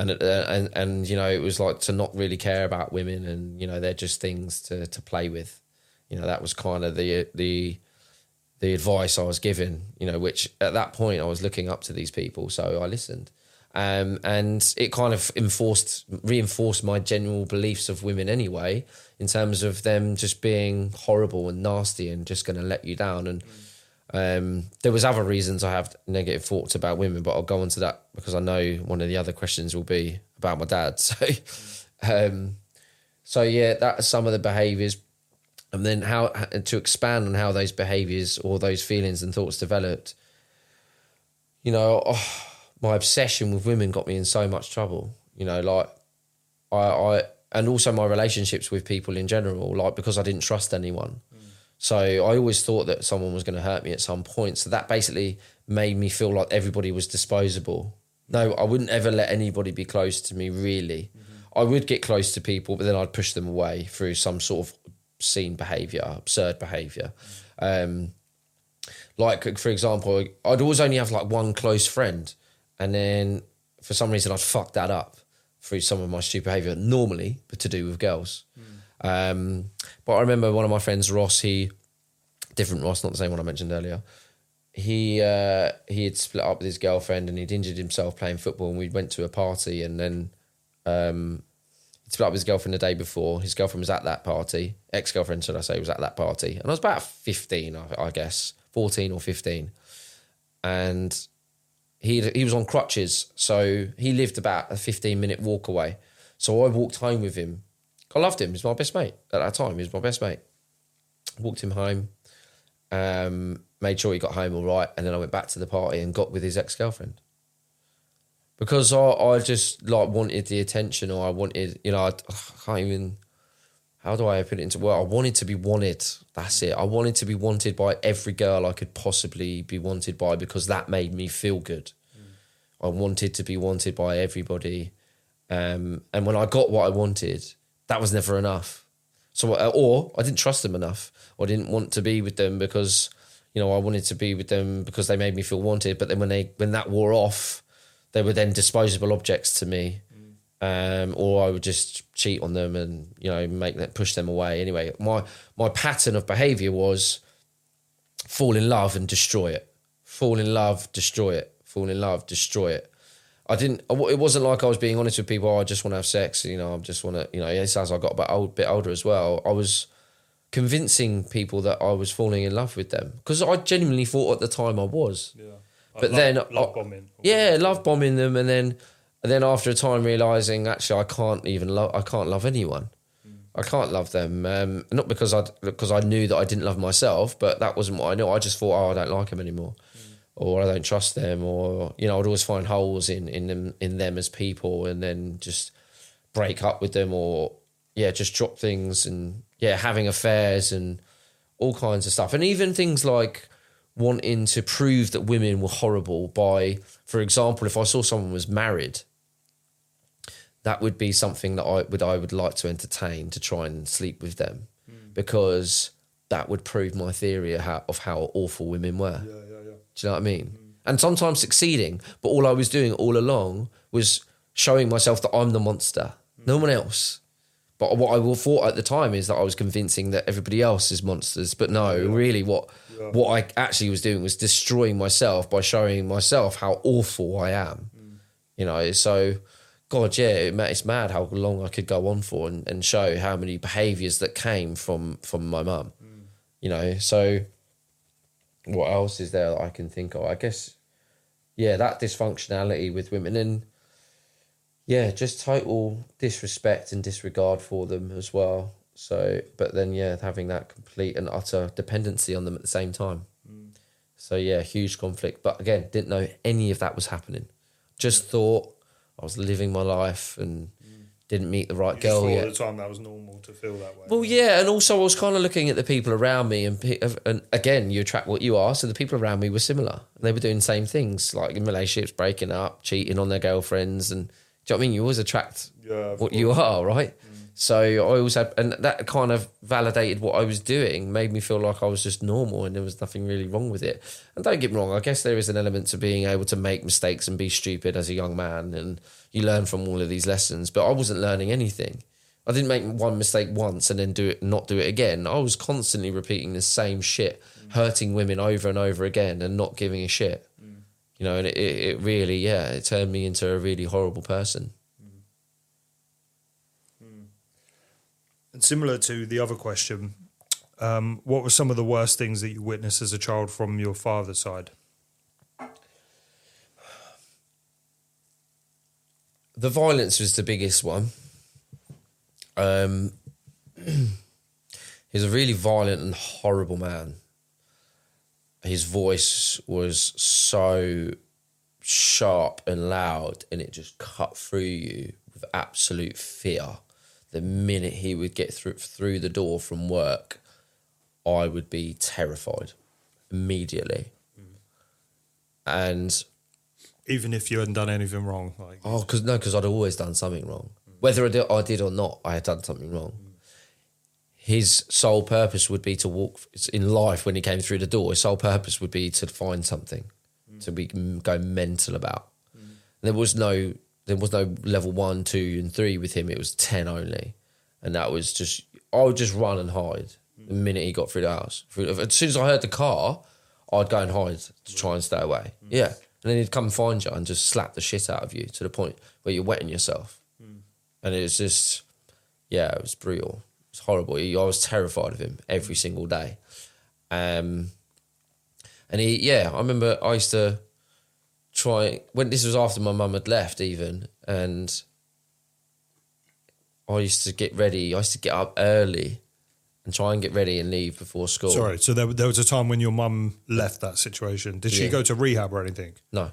And, uh, and and you know it was like to not really care about women and you know they're just things to to play with you know that was kind of the the the advice I was given, you know, which at that point I was looking up to these people, so I listened. Um, and it kind of enforced, reinforced my general beliefs of women anyway, in terms of them just being horrible and nasty and just going to let you down. And um, there was other reasons I have negative thoughts about women, but I'll go on to that because I know one of the other questions will be about my dad. So, um, so yeah, that's some of the behaviours and then how to expand on how those behaviors or those feelings and thoughts developed you know oh, my obsession with women got me in so much trouble you know like i i and also my relationships with people in general like because i didn't trust anyone so i always thought that someone was going to hurt me at some point so that basically made me feel like everybody was disposable no i wouldn't ever let anybody be close to me really I would get close to people, but then I'd push them away through some sort of obscene behavior, absurd behavior. Um, like for example, I'd always only have like one close friend, and then for some reason I'd fuck that up through some of my stupid behavior. Normally, but to do with girls. Um, but I remember one of my friends, Ross. He different Ross, not the same one I mentioned earlier. He uh, he had split up with his girlfriend and he'd injured himself playing football. And we went to a party and then um, he'd split up with his girlfriend the day before. His girlfriend was at that party, ex girlfriend, should I say, was at that party. And I was about 15, I, I guess, 14 or 15. And he he was on crutches, so he lived about a 15 minute walk away. So I walked home with him. I loved him. He was my best mate. At that time. He was my best mate. Walked him home, um, made sure he got home all right, and then I went back to the party and got with his ex girlfriend because I, I just like wanted the attention or I wanted you know I, I can't even how do I put it into well I wanted to be wanted. That's it. I wanted to be wanted by every girl I could possibly be wanted by because that made me feel good. I wanted to be wanted by everybody. Um, and when I got what I wanted that was never enough so uh, or I didn't trust them enough or didn't want to be with them because you know I wanted to be with them because they made me feel wanted but then when they when that wore off they were then disposable objects to me. Um, or I would just cheat on them and you know make that push them away. Anyway, my my pattern of behaviour was fall in love and destroy it, fall in love, destroy it, fall in love, destroy it. I didn't. It wasn't like I was being honest with people. Oh, I just want to have sex. You know, I just want to. You know, it's as I got a bit, old, bit older as well, I was convincing people that I was falling in love with them because I genuinely thought at the time I was. Yeah. But love, then love bombing. Yeah, love bombing them, and then and then after a time realizing actually I can't even love I can't love anyone. I can't love them. Um, not because I because I knew that I didn't love myself, but that wasn't what I knew. I just thought, oh, I don't like them anymore, mm. Or I don't trust them, or you know, I'd always find holes in in them in them as people, and then just break up with them, or yeah, just drop things, and yeah, having affairs and all kinds of stuff, and even things like wanting to prove that women were horrible by, for example, if I saw someone was married that would be something that I would I would like to entertain to try and sleep with them mm. because that would prove my theory of how, of how awful women were. Yeah, yeah. Do you know what I mean? And sometimes succeeding, but all I was doing all along was showing myself that I'm the monster, no one else. But what I thought at the time is that I was convincing that everybody else is monsters. But no, yeah. really, what yeah. what I actually was doing was destroying myself by showing myself how awful I am. Mm. You know, so God, yeah, it's mad how long I could go on for and, and show how many behaviours that came from from my mum. Mm. You know, so what else is there that I can think of? I guess, yeah, that dysfunctionality with women and yeah, just total disrespect and disregard for them as well. So, but then yeah, having that complete and utter dependency on them at the same time. Mm. So yeah, huge conflict. But again, didn't know any of that was happening. Just thought I was living my life and. Didn't meet the right you girl yet. At the time, that was normal to feel that way. Well, yeah, and also I was kind of looking at the people around me, and and again, you attract what you are. So the people around me were similar. They were doing the same things, like in relationships, breaking up, cheating on their girlfriends, and do you know what I mean? You always attract yeah, what course. you are, right? Mm. So I always had, and that kind of validated what I was doing, made me feel like I was just normal and there was nothing really wrong with it. And don't get me wrong, I guess there is an element to being able to make mistakes and be stupid as a young man, and you learn from all of these lessons. But I wasn't learning anything. I didn't make one mistake once and then do it, not do it again. I was constantly repeating the same shit, hurting women over and over again, and not giving a shit. Mm. You know, and it, it really, yeah, it turned me into a really horrible person. And similar to the other question, um, what were some of the worst things that you witnessed as a child from your father's side? The violence was the biggest one. Um, he's a really violent and horrible man. His voice was so sharp and loud, and it just cut through you with absolute fear the minute he would get through through the door from work, I would be terrified immediately. Mm. And even if you hadn't done anything wrong, like oh, because no, because I'd always done something wrong, mm. whether I did, I did, or not, I had done something wrong. Mm. His sole purpose would be to walk in life when he came through the door. His sole purpose would be to find something mm. to be go mental about. Mm. There was no there was no level one, two, and three with him. It was ten only, and that was just I would just run and hide the minute he got through the house. As soon as I heard the car, I'd go and hide to try and stay away. Mm. Yeah, and then he'd come find you and just slap the shit out of you to the point where you're wetting yourself, mm. and it was just yeah, it was brutal. It was horrible. I was terrified of him every single day. Um, and he, yeah, I remember I used to try when this was after my mum had left even and I used to get ready I used to get up early and try and get ready and leave before school. Sorry, so there, there was a time when your mum left that situation. Did she go to rehab or anything? No.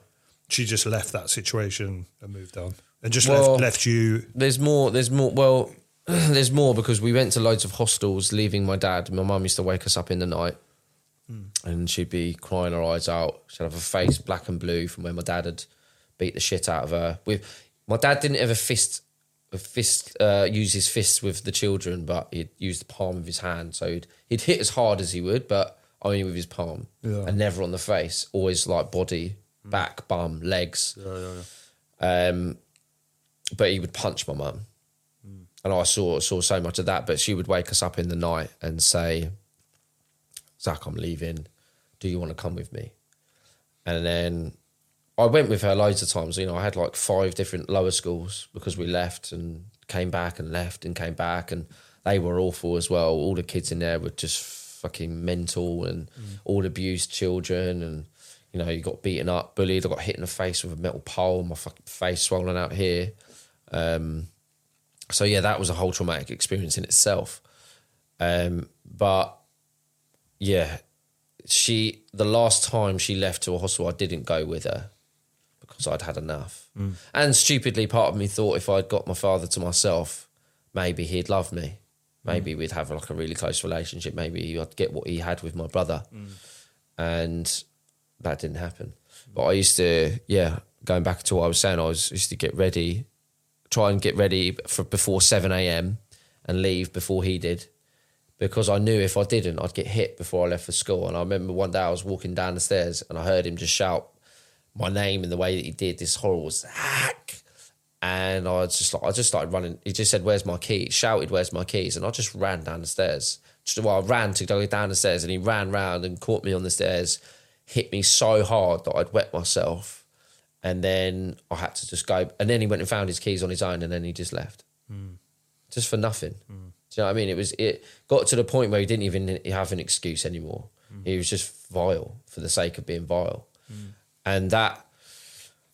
She just left that situation and moved on. And just well, left left you There's more there's more well there's more because we went to loads of hostels leaving my dad. My mum used to wake us up in the night Mm. And she'd be crying her eyes out. She'd have a face black and blue from where my dad had beat the shit out of her. With my dad didn't ever fist a fist uh, use his fists with the children, but he'd use the palm of his hand. So he'd he'd hit as hard as he would, but only with his palm, yeah. and never on the face. Always like body, mm. back, bum, legs. Yeah, yeah, um, but he would punch my mum, mm. and I saw saw so much of that. But she would wake us up in the night and say, Zach, I'm leaving. Do you want to come with me? And then I went with her loads of times. You know, I had like five different lower schools because we left and came back and left and came back, and they were awful as well. All the kids in there were just fucking mental and mm. all abused children, and you know, you got beaten up, bullied. I got hit in the face with a metal pole, my fucking face swollen out here. Um, so yeah, that was a whole traumatic experience in itself. Um, but yeah, she the last time she left to a hospital, I didn't go with her because I'd had enough. Mm. And stupidly, part of me thought if I'd got my father to myself, maybe he'd love me. Maybe mm. we'd have like a really close relationship. Maybe I'd get what he had with my brother. Mm. And that didn't happen. But I used to, yeah, going back to what I was saying, I was used to get ready, try and get ready for before 7 a.m. and leave before he did because I knew if I didn't, I'd get hit before I left for school. And I remember one day I was walking down the stairs and I heard him just shout my name in the way that he did. This horrible Zach. And I just like I just started running. He just said, "Where's my keys?" Shouted, "Where's my keys?" And I just ran down the stairs. Just, well, I ran to go down the stairs, and he ran round and caught me on the stairs, hit me so hard that I'd wet myself, and then I had to just go. And then he went and found his keys on his own, and then he just left, mm. just for nothing. Mm you know what I mean? It was it got to the point where he didn't even have an excuse anymore. Mm. He was just vile for the sake of being vile, mm. and that.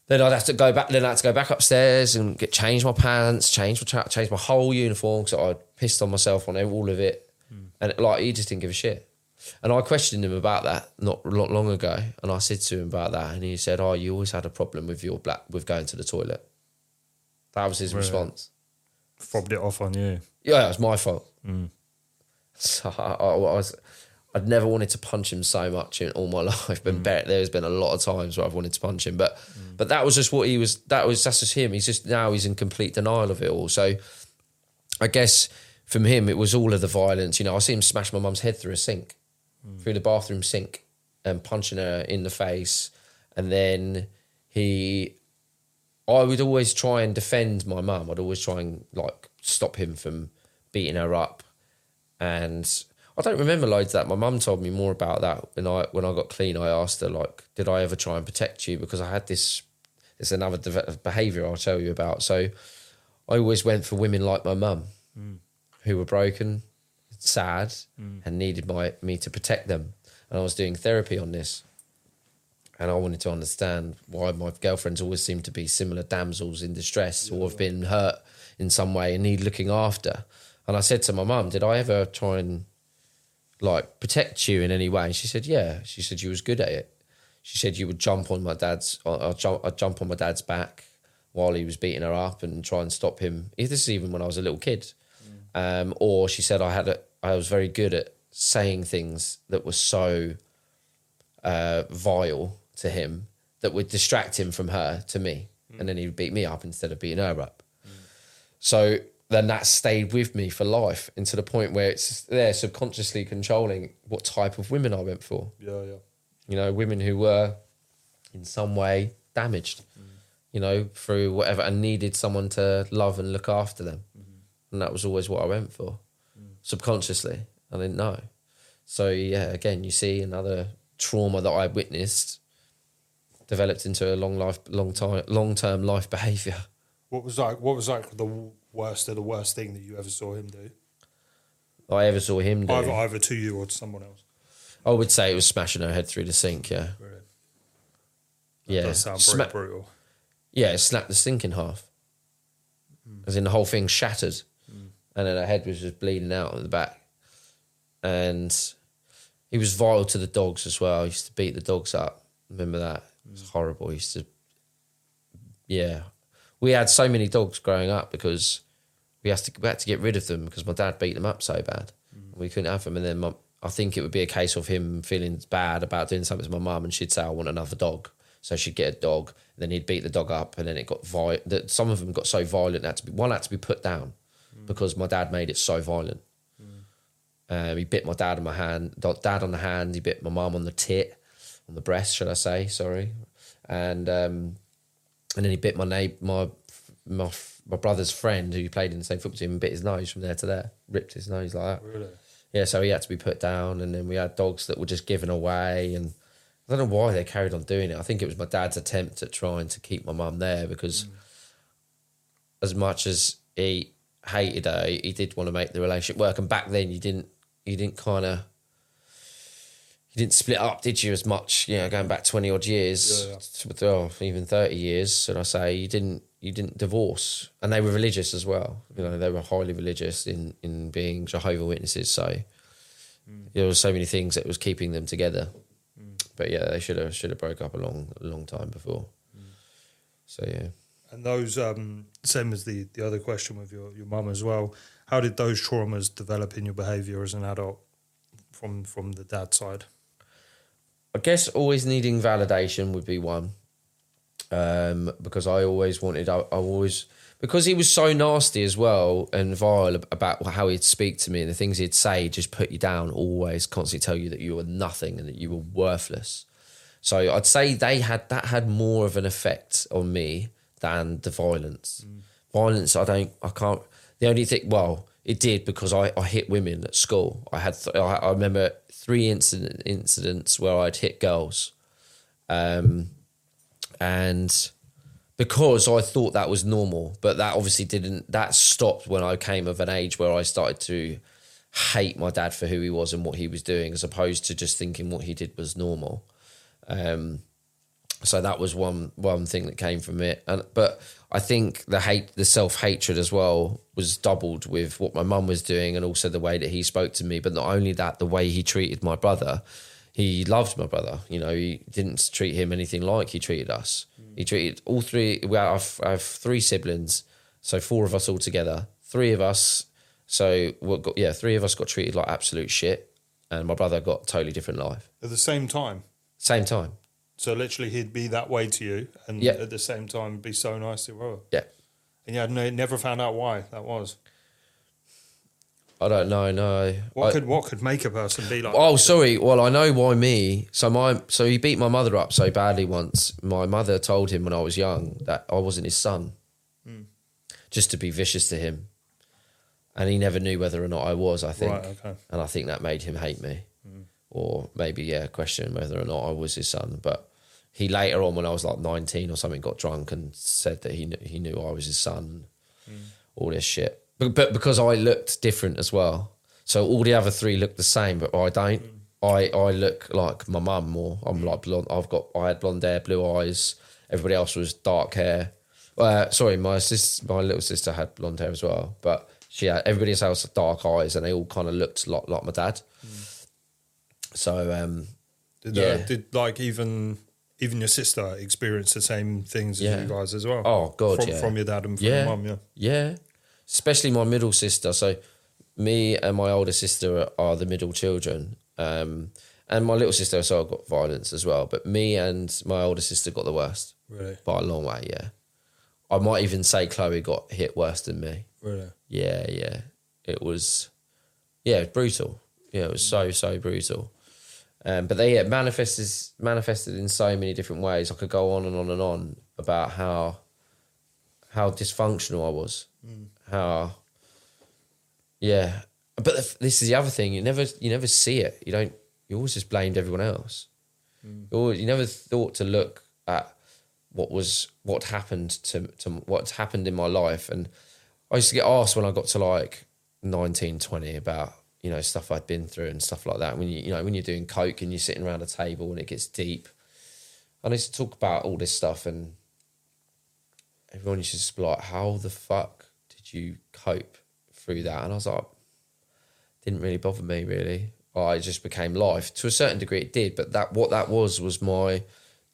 Then I'd have to go back. Then I had to go back upstairs and get change my pants, change my change my whole uniform because I pissed on myself on all of it, mm. and like he just didn't give a shit. And I questioned him about that not not long ago, and I said to him about that, and he said, "Oh, you always had a problem with your black with going to the toilet." That was his really? response. Fobbed it off on you. Yeah, it was my fault. Mm. So I, I, was, I'd never wanted to punch him so much in all my life. Been mm. there's been a lot of times where I've wanted to punch him, but mm. but that was just what he was. That was that's just him. He's just now he's in complete denial of it all. So I guess from him it was all of the violence. You know, I see him smash my mum's head through a sink, mm. through the bathroom sink, and punching her in the face, and then he. I would always try and defend my mum. I'd always try and like stop him from beating her up. And I don't remember loads of that. My mum told me more about that when I when I got clean. I asked her like, "Did I ever try and protect you?" Because I had this. It's another behaviour I'll tell you about. So I always went for women like my mum, mm. who were broken, sad, mm. and needed my me to protect them. And I was doing therapy on this, and I wanted to understand why my girlfriends always seem to be similar damsels in distress yeah. or have been hurt in some way and need looking after. And I said to my mum, Did I ever try and like protect you in any way? And she said, Yeah. She said you was good at it. She said you would jump on my dad's I'd jump, I'd jump on my dad's back while he was beating her up and try and stop him. This is even when I was a little kid. Mm. Um, or she said I had a, I was very good at saying things that were so uh, vile to him that would distract him from her to me, mm. and then he would beat me up instead of beating her up. So then that stayed with me for life, and to the point where it's there subconsciously controlling what type of women I went for. Yeah, yeah. You know, women who were in some way damaged, mm. you know, through whatever, and needed someone to love and look after them. Mm-hmm. And that was always what I went for, mm. subconsciously. I didn't know. So yeah, again, you see another trauma that I witnessed developed into a long life, long time, long term life behavior. What was like? What was like the worst of the worst thing that you ever saw him do? I ever saw him do. Either, either to you or to someone else. I would say it was smashing her head through the sink. Yeah. Brilliant. That yeah. Sound Sma- brutal. Yeah, it snapped the sink in half. Mm. As in the whole thing shattered, mm. and then her head was just bleeding out at the back. And he was vile to the dogs as well. He used to beat the dogs up. Remember that? It was mm. horrible. He used to, yeah, we had so many dogs growing up because we had to we had to get rid of them because my dad beat them up so bad. Mm. We couldn't have them, and then my, I think it would be a case of him feeling bad about doing something to my mum, and she'd say, "I want another dog." So she'd get a dog, and then he'd beat the dog up, and then it got violent. That some of them got so violent that to be one had to be put down mm. because my dad made it so violent. Mm. Um, he bit my dad on my hand, dad on the hand. He bit my mum on the tit, on the breast, should I say? Sorry, and um, and then he bit my neighbor, my my my brother's friend who played in the same football team and bit his nose from there to there, ripped his nose like that. Really? Yeah, so he had to be put down, and then we had dogs that were just given away, and I don't know why they carried on doing it. I think it was my dad's attempt at trying to keep my mum there because, mm. as much as he hated her, he did want to make the relationship work. And back then, you didn't you didn't kind of you didn't split up, did you? As much, you know, going back twenty odd years, yeah, yeah. Oh, even thirty years, should I say? You didn't you didn't divorce, and they were religious as well. You know, they were highly religious in in being Jehovah Witnesses. So mm. there were so many things that was keeping them together. Mm. But yeah, they should have should have broke up a long a long time before. Mm. So yeah. And those, um, same as the, the other question with your, your mum as well, how did those traumas develop in your behaviour as an adult from from the dad side? I guess always needing validation would be one. Um, because I always wanted, I, I always, because he was so nasty as well and vile about how he'd speak to me and the things he'd say just put you down, always constantly tell you that you were nothing and that you were worthless. So I'd say they had that had more of an effect on me than the violence. Violence, I don't, I can't. The only thing, well, it did because I, I hit women at school. I had, th- I, I remember three incident incidents where I'd hit girls, um, and because I thought that was normal, but that obviously didn't. That stopped when I came of an age where I started to hate my dad for who he was and what he was doing, as opposed to just thinking what he did was normal. Um, so that was one one thing that came from it and but i think the hate the self-hatred as well was doubled with what my mum was doing and also the way that he spoke to me but not only that the way he treated my brother he loved my brother you know he didn't treat him anything like he treated us he treated all three we have, I have three siblings so four of us all together three of us so what got yeah three of us got treated like absolute shit and my brother got a totally different life At the same time. same time So literally, he'd be that way to you, and Yeah. at the same time, be so nice to your brother. yeah And you had no, never found out why that was. I don't know. No. What I- could what could make a person be like? Oh, sorry. Well, I know why me. So my so he beat my mother up so badly once. My mother told him when I was young that I wasn't his son, hmm. just to be vicious to him, and he never knew whether or not I was. I think, Right, okay. and I think that made him hate me, hmm. or maybe yeah, question whether or not I was his son. But he later on, when I was like nineteen or something, got drunk and said that he knew, he knew I was his son. Hmm. All this shit, but, but because I looked different as well. So all the other three look the same, but I don't. I I look like my mum more. I'm like blonde. I've got I had blonde hair, blue eyes. Everybody else was dark hair. Uh, sorry, my sis, my little sister had blonde hair as well, but she had everybody else had dark eyes, and they all kind of looked like like my dad. So um, Did, yeah. uh, did like even even your sister experience the same things as Yeah. you guys as well? Oh, God, from, yeah. from your dad and from Yeah. your mum, yeah. Yeah, especially my middle sister. So me and my older sister are, the middle children, um, and my little sister so I got violence as well. But me and my older sister got the worst Really, by a long way. Yeah, I might even say Chloe got hit worse than me. really. Yeah, yeah, it was, yeah, it was brutal. Yeah, it was so so brutal. Um, but they yeah, manifested manifested in so many different ways. I could go on and on and on about how how dysfunctional I was, how yeah. But this is the other thing. You never you never see it. You don't. You always just blamed everyone else. Mm. You, always, you never thought to look at what was what happened to to what happened in my life. And I used to get asked when I got to like 19, 20 about you know stuff I'd been through and stuff like that. When you you know when you're doing coke and you're sitting around a table and it gets deep, and I used to talk about all this stuff and everyone used to just be like, "How the fuck you cope through that?" And I was like, "Didn't really bother me really. I just became life to a certain degree. It did, but that what that was was my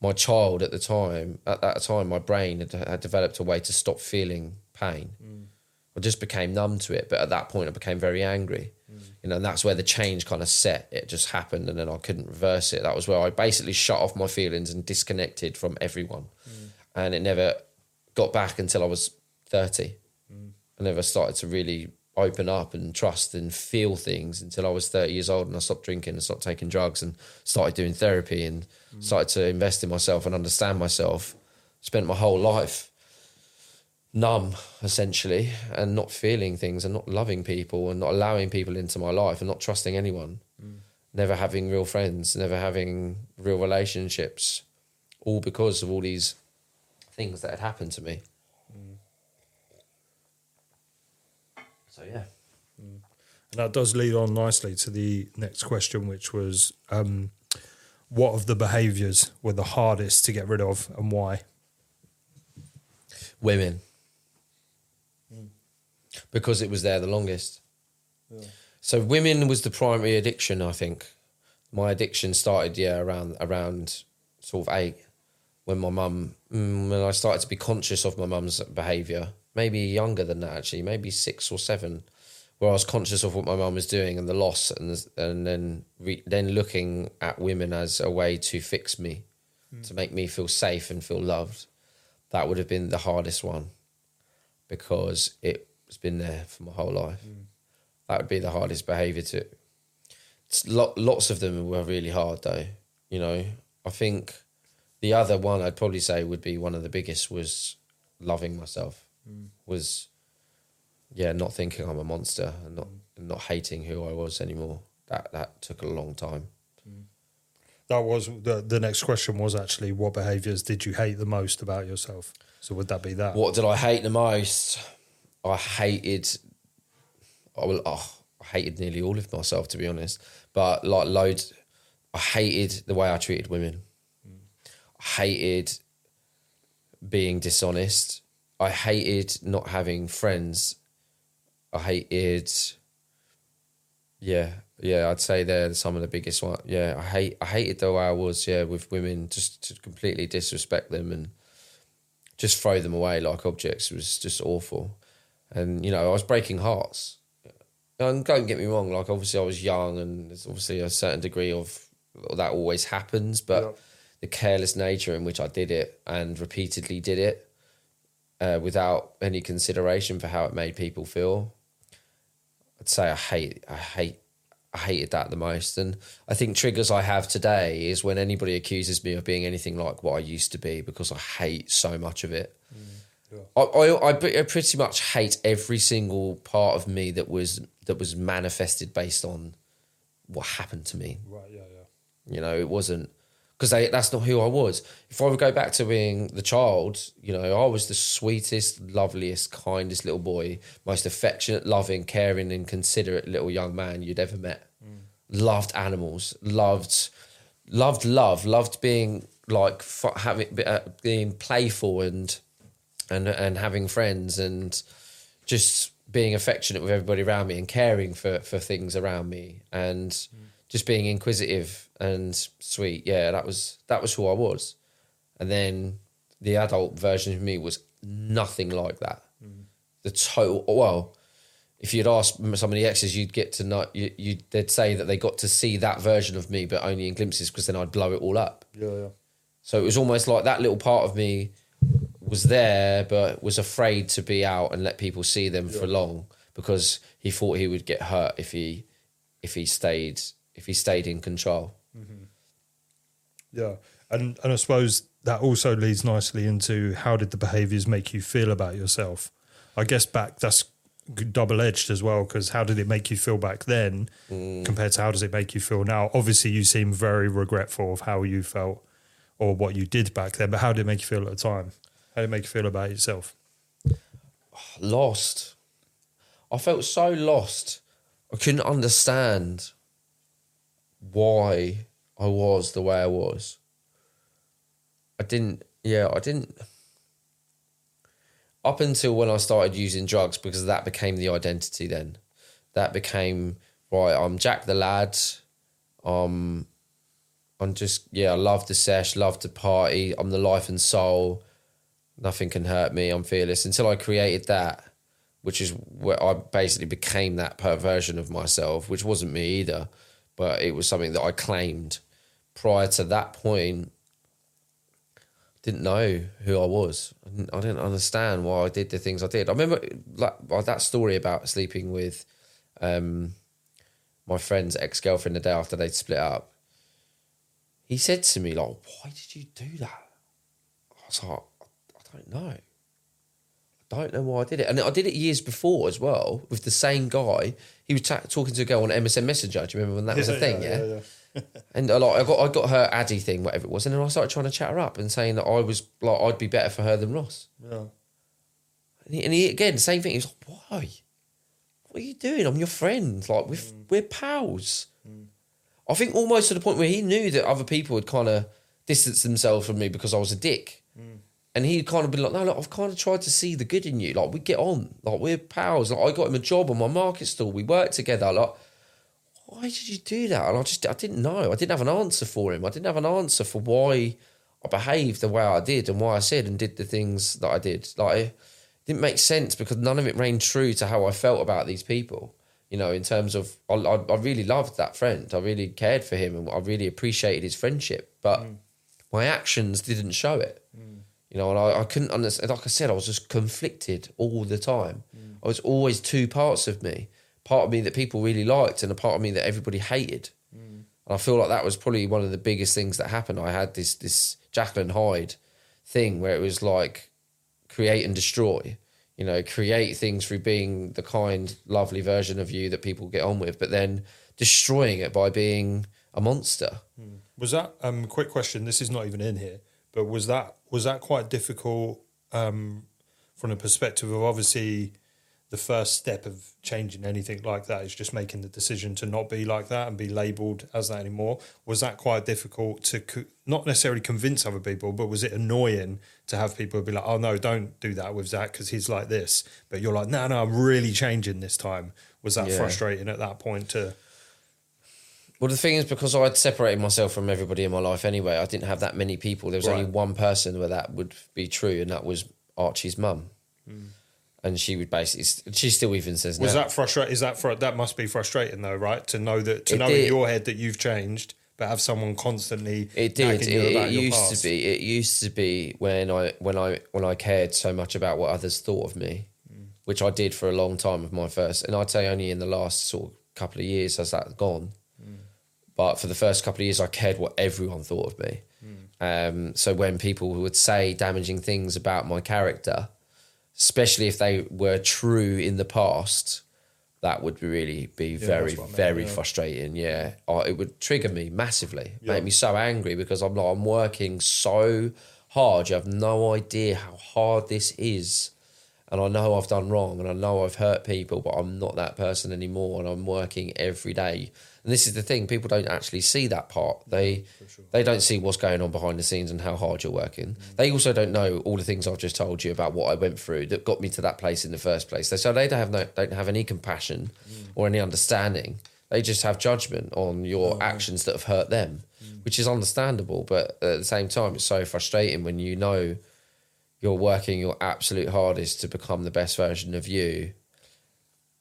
my child at the time. At that time, my brain had, had developed a way to stop feeling pain. Mm. I just became numb to it. But at that point, I became very angry. Mm. You know, and that's where the change kind of set. It just happened, and then I couldn't reverse it. That was where I basically shut off my feelings and disconnected from everyone, mm. and it never got back until I was thirty. I never started to really open up and trust and feel things until I was 30 years old and I stopped drinking and stopped taking drugs and started doing therapy and mm. started to invest in myself and understand myself. Spent my whole life numb essentially and not feeling things and not loving people and not allowing people into my life and not trusting anyone. Mm. Never having real friends, never having real relationships, all because of all these things that had happened to me. So yeah. And that does lead on nicely to the next question, which was um, what of the behaviours were the hardest to get rid of and why? Women. Because it was there the longest. So women was the primary addiction, I think. My addiction started, yeah, around around sort of eight, when my mum, mm, when I started to be conscious of my mum's behaviour. Maybe younger than that, actually, maybe six or seven, where I was conscious of what my mum was doing and the loss, and and then re, then looking at women as a way to fix me, hmm. to make me feel safe and feel loved. That would have been the hardest one, because it's been there for my whole life. Hmm. That would be the hardest behaviour to lo- lots of them were really hard though. You know, I think the other one I'd probably say would be one of the biggest was loving myself. Was yeah, not thinking I'm a monster and not and not hating who I was anymore. That that took a long time. That was the the next question was actually what behaviours did you hate the most about yourself? So would that be that? What did I hate the most? I hated. I will. Oh, I hated nearly all of myself to be honest. But like loads, I hated the way I treated women. I hated being dishonest. I hated not having friends. I hated. Yeah, yeah, I'd say they're some of the biggest one. Yeah, I hate. I hated the way I was. Yeah, with women, just to completely disrespect them and just throw them away like objects it was just awful. And you know, I was breaking hearts. And don't get me wrong, like obviously I was young, and there's obviously a certain degree of that always happens, but Yeah. the careless nature in which I did it and repeatedly did it uh, without any consideration for how it made people feel, I'd say I hate, I hate, I hated that the most. And I think triggers I have today is when anybody accuses me of being anything like what I used to be because I hate so much of it. I, I, I I pretty much hate every single part of me that was that was manifested based on what happened to me. Right, yeah, yeah. You know, it wasn't because that's not who I was. If I would go back to being the child, you know, I was the sweetest, loveliest, kindest little boy, most affectionate, loving, caring, and considerate little young man you'd ever met. Loved animals, loved, loved love, loved being like having uh, being playful and and and having friends and just being affectionate with everybody around me and caring for for things around me and just being inquisitive and sweet. Yeah, that was that was who I was. And then the adult version of me was nothing like that. Mm. The total well, if you'd ask some of the exes, you'd get to know you you they'd say that they got to see that version of me, but only in glimpses because then I'd blow it all up. Yeah, yeah. So it was almost like that little part of me was there, but was afraid to be out and let people see them for long because he thought he would get hurt if he if he stayed if he stayed in control. Mm-hmm. Yeah, and and I suppose that also leads nicely into how did the behaviours make you feel about yourself? I guess back that's double edged as well because how did it make you feel back then mm. compared to how does it make you feel now? Obviously, you seem very regretful of how you felt or what you did back then, but how did it make you feel at the time? How did it make you feel about yourself? Lost. I felt so lost. I couldn't understand why I was the way I was. I didn't yeah, I didn't up until when I started using drugs because that became the identity then. That became right, I'm Jack the lad. Um I'm just yeah, I love the sesh, love to party. I'm the life and soul. Nothing can hurt me. I'm fearless. Until I created that, which is where I basically became that perversion of myself, which wasn't me either, but it was something that I claimed. Prior to that point, didn't know who I was. I didn't, I didn't understand why I did the things I did. I remember like, that story about sleeping with um, my friend's ex girlfriend the day after they'd split up. He said to me, like, why did you do that? I was like, I don't know. I don't know why I did it. And I did it years before as well with the same guy. He was ta- talking to a girl on MSN Messenger. Do you remember when that was a thing? Yeah. And uh, like I got I got her Addy thing, whatever it was, and then I started trying to chat her up and saying that I was like I'd be better for her than Ross. Yeah. And he, and he again same thing. He was like, "Why? What are you doing? I'm your friend. Like we're mm. we're pals." Mm. I think almost to the point where he knew that other people would kind of distance themselves from me because I was a dick. Mm. And he'd kind of been like, no, look, I've kind of tried to see the good in you. Like we get on, like we're pals. Like I got him a job on my market stall. We worked together. Like why did you do that? And I just I didn't know. I didn't have an answer for him. I didn't have an answer for why I behaved the way I did and why I said and did the things that I did. Like it didn't make sense because none of it rang true to how I felt about these people. You know, in terms of I, I, I really loved that friend. I really cared for him and I really appreciated his friendship. But mm. my actions didn't show it. Mm. You know, and I, I couldn't understand. Like I said, I was just conflicted all the time. Mm. I was always two parts of me part of me that people really liked and a part of me that everybody hated. Mm. And I feel like that was probably one of the biggest things that happened. I had this this Jekyll and Hyde thing where it was like create and destroy. You know, create things through being the kind, lovely version of you that people get on with, but then destroying it by being a monster. Mm. Was that um quick question? This is not even in here, but was that was that quite difficult um, from the perspective of obviously the first step of changing anything like that is just making the decision to not be like that and be labeled as that anymore. Was that quite difficult to co- not necessarily convince other people, but was it annoying to have people be like, "Oh no, don't do that with Zach because he's like this," but you're like, "No, no, I'm really changing this time." Was that yeah. frustrating at that point to? Well, the thing is, because I'd separated myself from everybody in my life anyway, I didn't have that many people. There was right. only one person where that would be true, and that was Archie's mum. Mm and she would basically she still even says was now, that frustrating is that for that must be frustrating though right to know that to know did. in your head that you've changed but have someone constantly it did it, it used to be it used to be when i when i when i cared so much about what others thought of me mm. which i did for a long time with my first and i'd say only in the last sort of couple of years has that gone. But for the first couple of years i cared what everyone thought of me mm. um, so when people would say damaging things about my character especially if they were true in the past, that would really be yeah, very, very yeah. frustrating. Yeah, oh, it would trigger me massively, yeah. make me so angry because I'm like, I'm working so hard. You have no idea how hard this is. And I know I've done wrong and I know I've hurt people, but I'm not that person anymore. And I'm working every day and this is the thing: people don't actually see that part. They sure. they don't see what's going on behind the scenes and how hard you're working. Mm. They also don't know all the things I've just told you about what I went through that got me to that place in the first place. So they don't have no, don't have any compassion mm. or any understanding. They just have judgment on your oh, actions that have hurt them, mm. which is understandable. But at the same time, it's so frustrating when you know you're working your absolute hardest to become the best version of you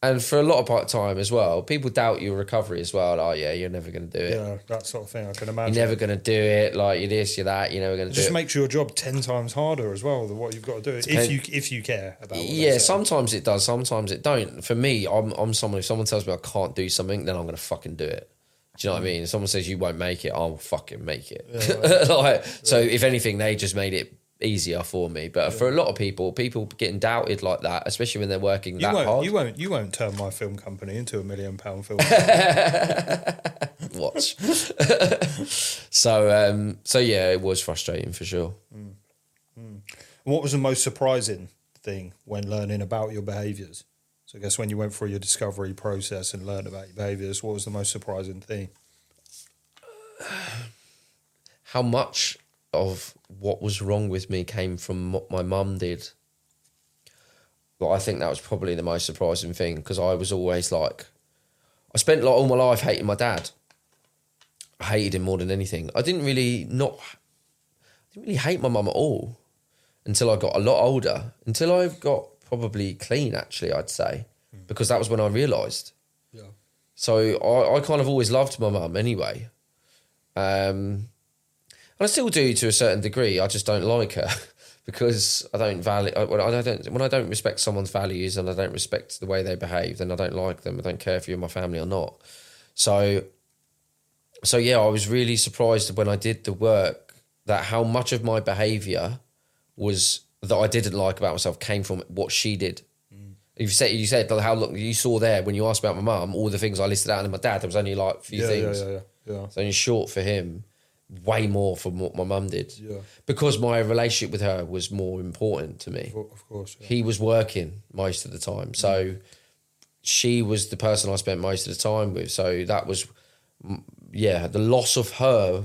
and for a lot of part time as well, people doubt your recovery as well. oh yeah, you're never going to do it. Yeah, that sort of thing. I can imagine. You're never going to do it. Like you're this, you're that. You're never going to do it. Just makes your job ten times harder as well than what you've got to do Depend- if you if you care about. yeah, sometimes it does. Sometimes it don't. For me, I'm I'm someone. If someone tells me I can't do something, then I'm going to fucking do it. Do you know what I mm. mean? If someone says you won't make it, I'll fucking make it. Yeah, right. like, yeah. So if anything, they just made it easier for me. But yeah. for a lot of people, people getting doubted like that, especially when they're working you that won't, hard. You won't. You won't turn my film company into a million pound film. Watch. so um, so yeah, it was frustrating for sure. Mm. Mm. What was the most surprising thing when learning about your behaviours? So I guess when you went through your discovery process and learned about your behaviours, what was the most surprising thing? How much of what was wrong with me came from what my mum did. But I think that was probably the most surprising thing because I was always like, I spent like all my life hating my dad. I hated him more than anything. I didn't really not, I didn't really hate my mum at all until I got a lot older. Until I got probably clean, actually, I'd say, mm. because that was when I realised. Yeah. So I, I kind of always loved my mum anyway. Um, I still do to a certain degree. I just don't like her because I don't value when I don't when I don't respect someone's values and I don't respect the way they behave, then I don't like them. I don't care if you're my family or not. So, so yeah, I was really surprised when I did the work that how much of my behaviour was that I didn't like about myself came from what she did. Mm. You said you said how long you saw there when you asked about my mum, all the things I listed out, and my dad there was only like a few yeah, things. Yeah, yeah, yeah, yeah. It's only short for him way more from what my mum did. Yeah. Because my relationship with her was more important to me. Of course. Yeah. He was working most of the time. So mm. she was the person I spent most of the time with. So that was, yeah, the loss of her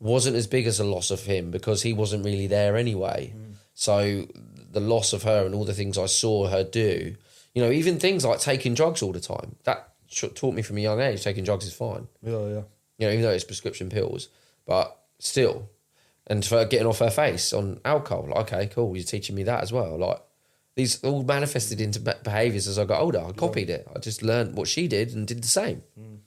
wasn't as big as the loss of him because he wasn't really there anyway. Mm. So the loss of her and all the things I saw her do, you know, even things like taking drugs all the time, that taught me from a young age taking drugs is fine. Yeah, yeah. You know, even though it's prescription pills, but still. And for getting off her face on alcohol, like, okay, cool, you're teaching me that as well. Like, these all manifested into behaviors as I got older. I copied it. I just learned what she did and did the same. Mm.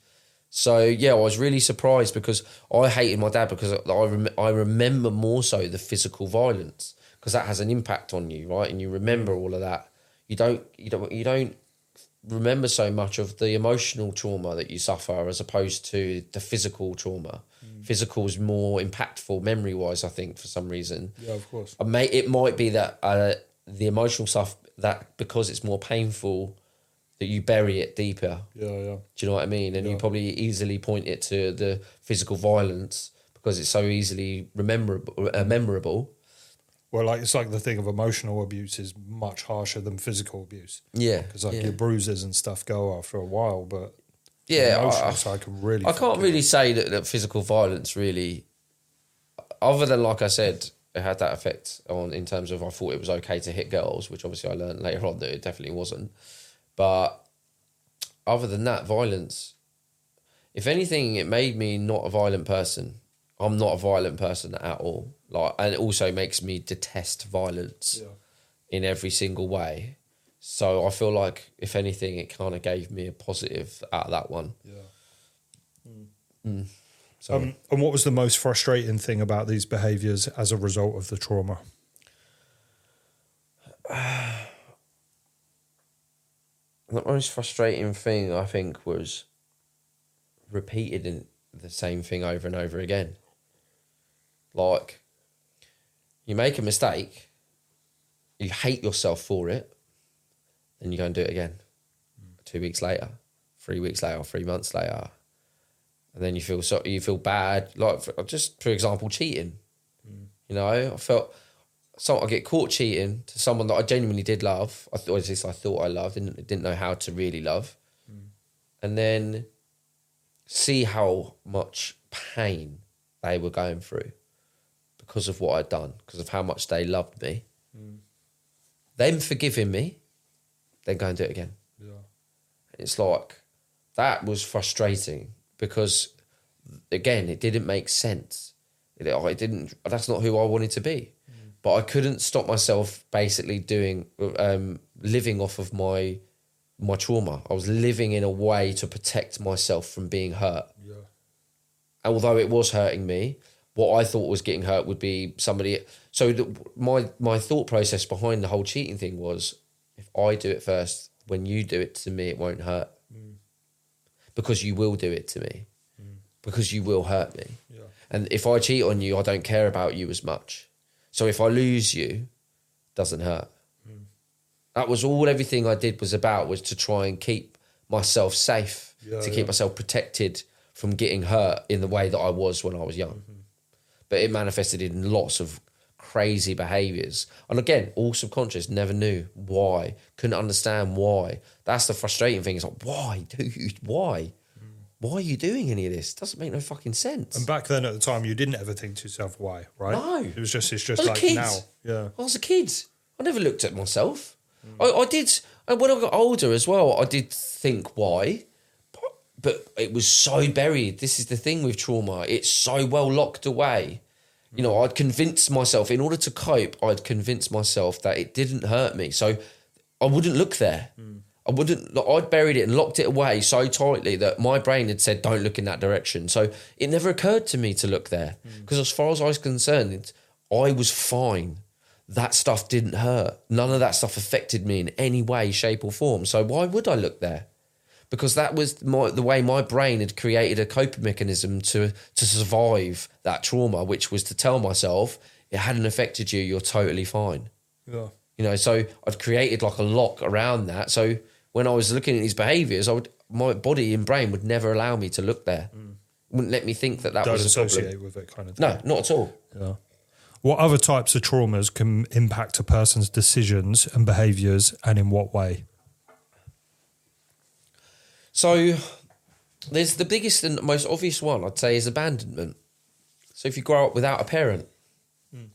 So yeah, I was really surprised because I hated my dad because I rem- I remember more so the physical violence because that has an impact on you, right? And you remember all of that. You don't you don't you don't remember so much of the emotional trauma that you suffer as opposed to the physical trauma. Physical is more impactful memory wise, I think, for some reason. Yeah, of course. May, it might be that uh, the emotional stuff that because it's more painful that you bury it deeper. Yeah, yeah. Do you know what I mean? And yeah. you probably easily point it to the physical violence because it's so easily rememberable. Uh, memorable. Well, like it's like the thing of emotional abuse is much harsher than physical abuse. Yeah, because like yeah. your bruises and stuff go after a while, but yeah, I, side can really. I can't really say that, that physical violence really, other than like I said, it had that effect on in terms of I thought it was okay to hit girls, which obviously I learned later on that it definitely wasn't. But other than that, violence, if anything, it made me not a violent person. I'm not a violent person at all. Like, and it also makes me detest violence yeah. in every single way. So I feel like, if anything, it kind of gave me a positive out of that one. Yeah. Mm. Mm. So. Um, and what was the most frustrating thing about these behaviours as a result of the trauma? the most frustrating thing I think was repeating the same thing over and over again. Like, you make a mistake, you hate yourself for it, then you go and do it again. Mm. Two weeks later, three weeks later, three months later, and then you feel so you feel bad. Like for, just for example, cheating. Mm. You know, I felt so I get caught cheating to someone that I genuinely did love. I thought, at least I thought I loved, and didn't know how to really love, mm. and then see how much pain they were going through because of what I'd done, because of how much they loved me. Mm. Them forgiving me, then go and do it again. Yeah. It's like that was frustrating because again, it didn't make sense. It, I didn't. That's not who I wanted to be but I couldn't stop myself basically doing um, living off of my my trauma. I was living in a way to protect myself from being hurt. Yeah. And Although it was hurting me, what I thought was getting hurt would be somebody. So the, my my thought process behind the whole cheating thing was, if I do it first, when you do it to me, it won't hurt, mm. because you will do it to me, mm. because you will hurt me. Yeah. And if I cheat on you, I don't care about you as much. So if I lose you, doesn't hurt. Mm. That was all everything I did was about was to try and keep myself safe, yeah, to keep yeah. myself protected from getting hurt in the way that I was when I was young. Mm-hmm. But it manifested in lots of crazy behaviors. And again, all subconscious, never knew why, couldn't understand why. That's the frustrating thing. It's like, why, dude? Why? why are you doing any of this? Doesn't make no fucking sense. And back then at the time, you didn't ever think to yourself, why, right? No. It was just, it's just like now. Yeah. I was a kid. I never looked at myself. Mm. I, I did, and when I got older as well, I did think why, but, but it was so buried. This is the thing with trauma, it's so well locked away. You know, I'd convinced myself, in order to cope, I'd convinced myself that it didn't hurt me. So I wouldn't look there. Mm. I wouldn't. I'd buried it and locked it away so tightly that my brain had said, "Don't look in that direction." So it never occurred to me to look there because, mm. as far as I was concerned, I was fine. That stuff didn't hurt. None of that stuff affected me in any way, shape, or form. So why would I look there? Because that was my, the way my brain had created a coping mechanism to to survive that trauma, which was to tell myself it hadn't affected you. You're totally fine. Yeah. You know, so I'd created like a lock around that. So when I was looking at these behaviours, I would my body and brain would never allow me to look there. Mm. Wouldn't let me think that that Don't was a associate problem. with it, kind of. Thing. No, not at all. Yeah. What other types of traumas can impact a person's decisions and behaviours, and in what way? So, there's the biggest and most obvious one I'd say is abandonment. So, if you grow up without a parent, mm.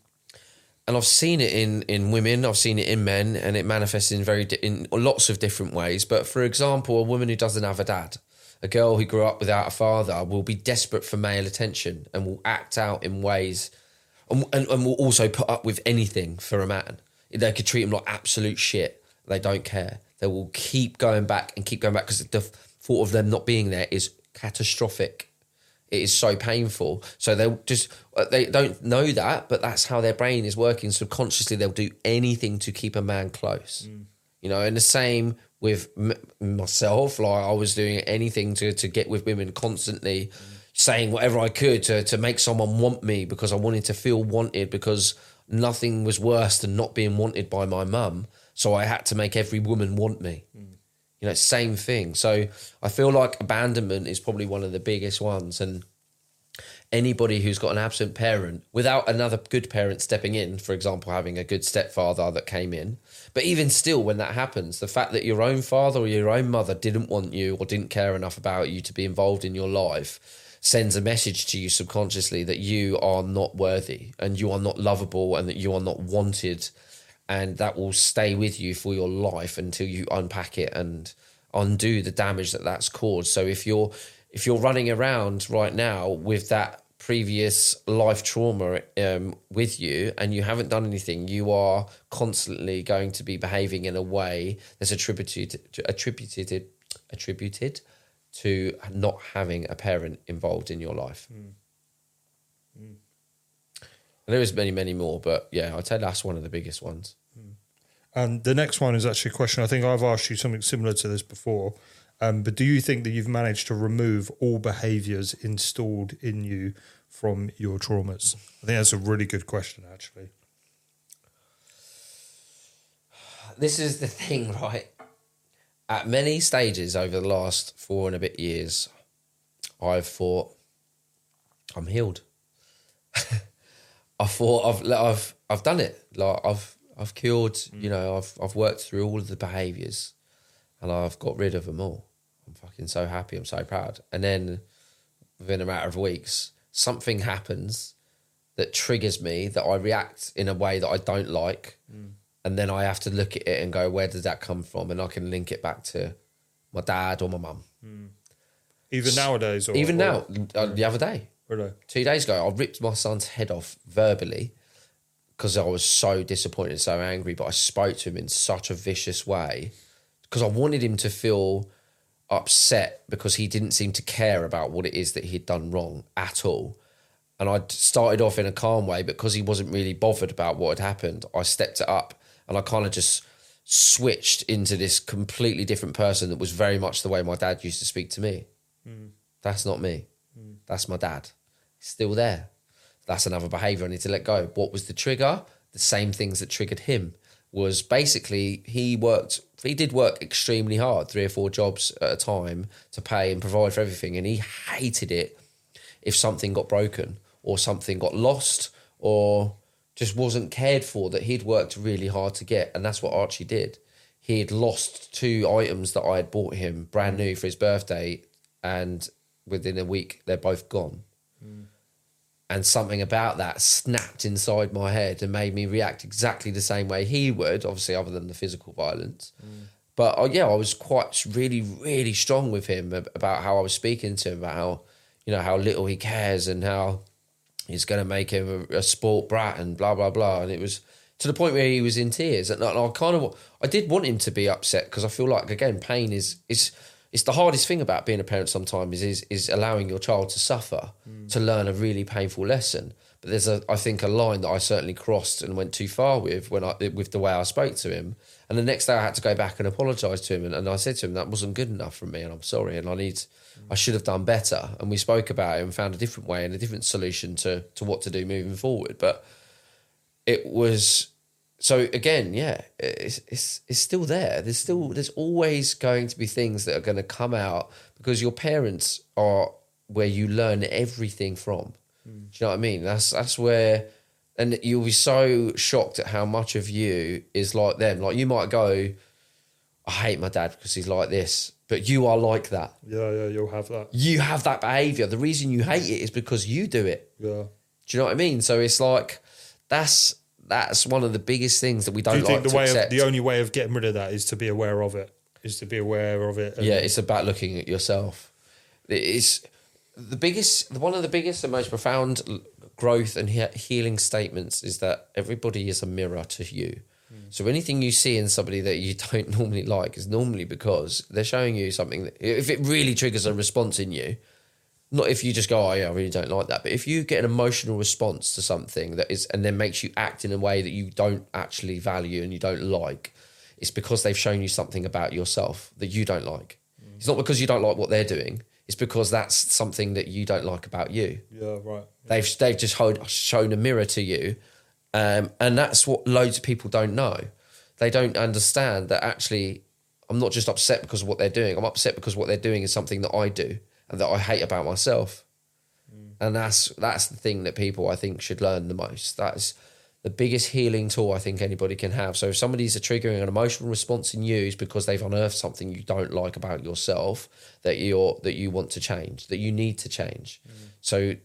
and I've seen it in in women, I've seen it in men, and it manifests in very di- in lots of different ways. But for example, a woman who doesn't have a dad, a girl who grew up without a father, will be desperate for male attention and will act out in ways, and, and, and will also put up with anything for a man. They could treat him like absolute shit. They don't care. They will keep going back and keep going back because the thought of them not being there is catastrophic it is so painful. So they'll just uh, they don't know that, but that's how their brain is working. Subconsciously, they'll do anything to keep a man close. Mm. You know, and the same with m- myself. Like I was doing anything to to get with women constantly, mm. saying whatever I could to to make someone want me because I wanted to feel wanted because nothing was worse than not being wanted by my mum. So I had to make every woman want me. Mm. You know, same thing. So I feel like abandonment is probably one of the biggest ones. And anybody who's got an absent parent without another good parent stepping in, for example, having a good stepfather that came in, but even still, when that happens, the fact that your own father or your own mother didn't want you or didn't care enough about you to be involved in your life sends a message to you subconsciously that you are not worthy and you are not lovable and that you are not wanted and that will stay with you for your life until you unpack it and undo the damage that that's caused. So if you're if you're running around right now with that previous life trauma um, with you and you haven't done anything, you are constantly going to be behaving in a way that's attributed attributed attributed to not having a parent involved in your life. Mm. Mm. there is many, many more, but yeah, I'd say that's one of the biggest ones. And the next one is actually a question. I think I've asked you something similar to this before. Um, but do you think that you've managed to remove all behaviors installed in you from your traumas? I think that's a really good question, actually. This is the thing, right? At many stages over the last four and a bit years, I've thought, I'm healed. I thought I've I've I've done it. Like I've I've cured, mm. you know, I've I've worked through all of the behaviours and I've got rid of them all. I'm fucking so happy, I'm so proud. And then within a matter of weeks, something happens that triggers me that I react in a way that I don't like. Mm. And then I have to look at it and go, where did that come from? And I can link it back to my dad or my mum. Mm. Even so, nowadays? Or, even or, now, uh, the other day. Really? Two days ago, I ripped my son's head off verbally because I was so disappointed, so angry. But I spoke to him in such a vicious way because I wanted him to feel upset because he didn't seem to care about what it is that he'd done wrong at all. And I started off in a calm way because he wasn't really bothered about what had happened. I stepped it up and I kind of just switched into this completely different person that was very much the way my dad used to speak to me. Mm. That's not me. Mm. That's my dad. He's still there that's another behavior I need to let go. What was the trigger? The same things that triggered him was basically he worked he did work extremely hard, three or four jobs at a time to pay and provide for everything. And he hated it if something got broken or something got lost or just wasn't cared for that he'd worked really hard to get. And that's what Archie did. He had lost two items that I had bought him brand new for his birthday, and within a week they're both gone. And something about that snapped inside my head and made me react exactly the same way he would, obviously, other than the physical violence. Mm. But uh, yeah, I was quite really, really strong with him about how I was speaking to him about how, you know, how little he cares and how he's going to make him a, a, sport brat and blah blah blah. And it was to the point where he was in tears. And I, I kind of, I did want him to be upset because I feel like again, pain is is it's the hardest thing about being a parent sometimes is is allowing your child to suffer mm. to learn a really painful lesson. But there's a i think a line that i certainly crossed and went too far with when i with the way i spoke to him. And the next day i had to go back and apologize to him. And, and i said to him that wasn't good enough from me and i'm sorry and i need i should have done better. And we spoke about it and found a different way and a different solution to to what to do moving forward. But it was so again, yeah, it's, it's it's still there. There's still there's always going to be things that are going to come out because your parents are where you learn everything from. Mm. Do you know what I mean? That's that's where, and you'll be so shocked at how much of you is like them. Like you might go, I hate my dad because he's like this, but you are like that. Yeah, yeah, you'll have that. You have that behavior. The reason you hate it is because you do it. Yeah. Do you know what I mean? So it's like that's that's one of the biggest things that we don't Do you like the to way of, accept. the only way of getting rid of that is to be aware of it? Is to be aware of it? and- yeah, it's about looking at yourself. It's the biggest, one of the biggest and most profound growth and he- healing statements is that everybody is a mirror to you. Hmm. So anything you see in somebody that you don't normally like is normally because they're showing you something. That, if it really triggers a response in you, not if you just go, oh yeah, I really don't like that, but if you get an emotional response to something that is, and then makes you act in a way that you don't actually value and you don't like, it's because they've shown you something about yourself that you don't like. It's not because you don't like what they're doing. It's because that's something that you don't like about you. yeah, right. They've they've just hold, shown a mirror to you, um, and that's what loads of people don't know. They don't understand that actually, I'm not just upset because of what they're doing. I'm upset because what they're doing is something that I do and that I hate about myself. And that's that's the thing that people I think should learn the most. That's the biggest healing tool I think anybody can have. So if somebody's triggering an emotional response in you is because they've unearthed something you don't like about yourself that you're that you want to change, that you need to change. So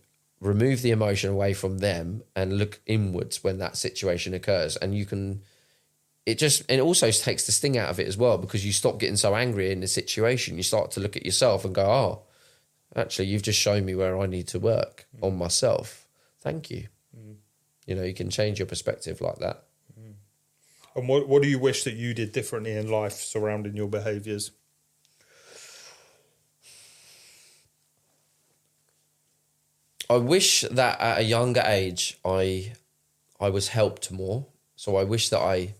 remove the emotion away from them and look inwards when that situation occurs and you can it just it also takes the sting out of it as well because you stop getting so angry in the situation you start to look at yourself and go oh actually you've just shown me where i need to work mm. on myself. Thank you. Mm. You know you can change your perspective like that. Mm. And what what do you wish that you did differently in life surrounding your behaviours? I wish that at a younger age I I was helped more. So I wish that I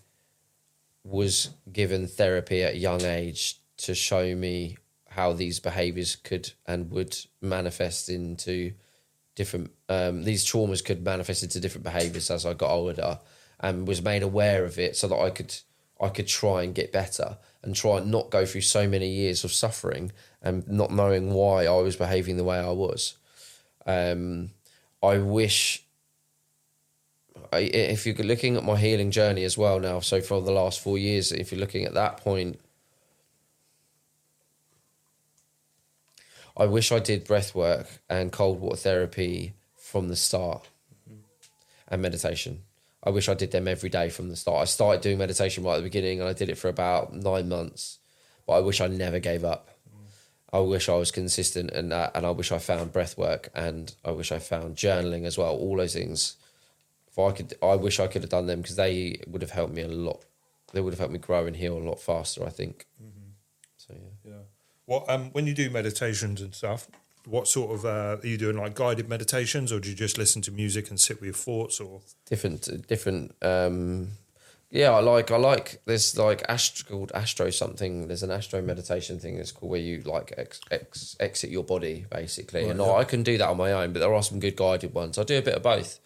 was given therapy at a young age to show me how these behaviors could and would manifest into different um, these traumas could manifest into different behaviors as I got older and was made aware of it so that I could I could try and get better and try and not go through so many years of suffering and not knowing why I was behaving the way I was. Um, I wish I, if you're looking at my healing journey as well now, so for the last four years, if you're looking at that point, I wish I did breath work and cold water therapy from the start and meditation. I wish I did them every day from the start. I started doing meditation right at the beginning and I did it for about nine months, but I wish I never gave up. I wish I was consistent in that, uh, and I wish I found breath work, and I wish I found journaling as well. All those things. If I could, I wish I could have done them because they would have helped me a lot. They would have helped me grow and heal a lot faster. I think. Mm-hmm. So yeah. Yeah. What um when you do meditations and stuff, what sort of uh, are you doing like guided meditations or do you just listen to music and sit with your thoughts or? Different different um yeah i like i like there's like astro called astro something there's an astro meditation thing that's called where you like ex, ex, exit your body basically. Right, and yeah. I, I can do that on my own but there are some good guided ones. I do a bit of both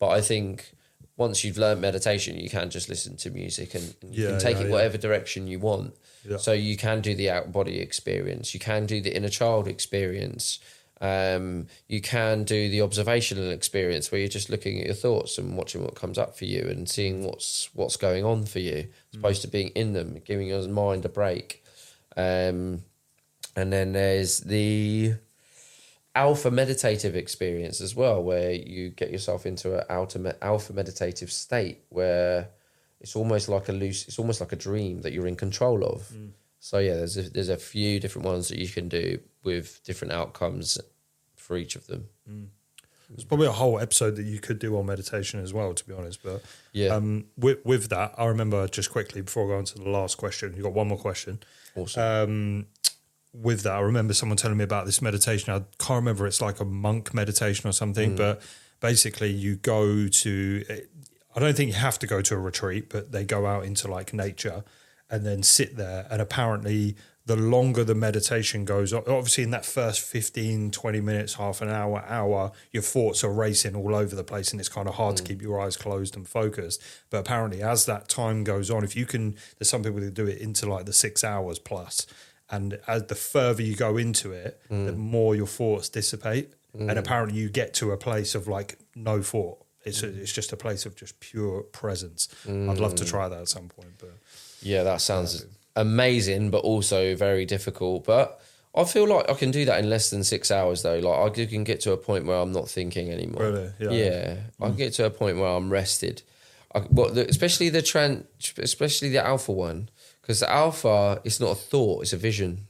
but i think once you've learned meditation you can just listen to music and, and you Yeah, can take yeah, it whatever direction you want Yeah. so you can do the out body experience you can do the inner child experience um, you can do the observational experience where you're just looking at your thoughts and watching what comes up for you and seeing what's what's going on for you, as opposed to being in them, giving your mind a break. Um, and then there's the alpha meditative experience as well, where you get yourself into an alpha alpha meditative state where it's almost like a loose, it's almost like a dream that you're in control of. So yeah, there's a, there's a few different ones that you can do with different outcomes for each of them. There's probably a whole episode that you could do on meditation as well, to be honest. But Yeah. um, with, with that, I remember just quickly before I go on to the last question, you got one more question. Awesome. Um, with that, I remember someone telling me about this meditation. I can't remember it's like a monk meditation or something, but basically you go to. I don't think you have to go to a retreat, but they go out into like nature and then sit there. And apparently, the longer the meditation goes obviously in that first 15, 20 minutes, half an hour, hour, your thoughts are racing all over the place and it's kind of hard to mm. keep your eyes closed and focused. But apparently, as that time goes on, if you can, there's some people that do it into like the six hours plus, and as the further you go into it, the mm. more your thoughts dissipate. And mm. apparently, you get to a place of like no thought. It's, a, mm. it's just a place of just pure presence. I'd love to mm. try that at some point, but Yeah, that sounds amazing, but also very difficult. But I feel like I can do that in less than six hours, though. Like I can get to a point where I'm not thinking anymore. Really? Yeah. Yeah, I can mm. get to a point where I'm rested. I, well, the, especially the trend, especially the alpha one, because the alpha is not a thought; it's a vision.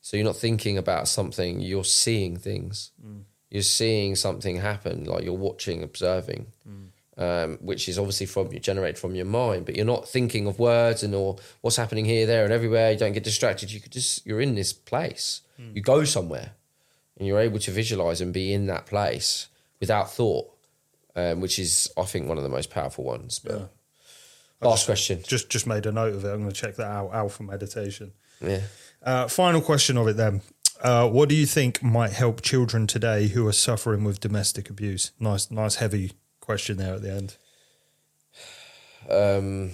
So you're not thinking about something; you're seeing things. You're seeing something happen, like you're watching, observing, um, which is obviously from generated from your mind. But you're not thinking of words and or what's happening here, there, and everywhere. You don't get distracted. You could just you're in this place. You go somewhere, and you're able to visualize and be in that place without thought um, which is I think one of the most powerful ones. But Yeah. last question, Just just made a note of it. I'm going to check that out. Alpha meditation. yeah. Uh, final question of it then. Uh, what do you think might help children today who are suffering with domestic abuse? Nice, nice, heavy question there at the end. Um,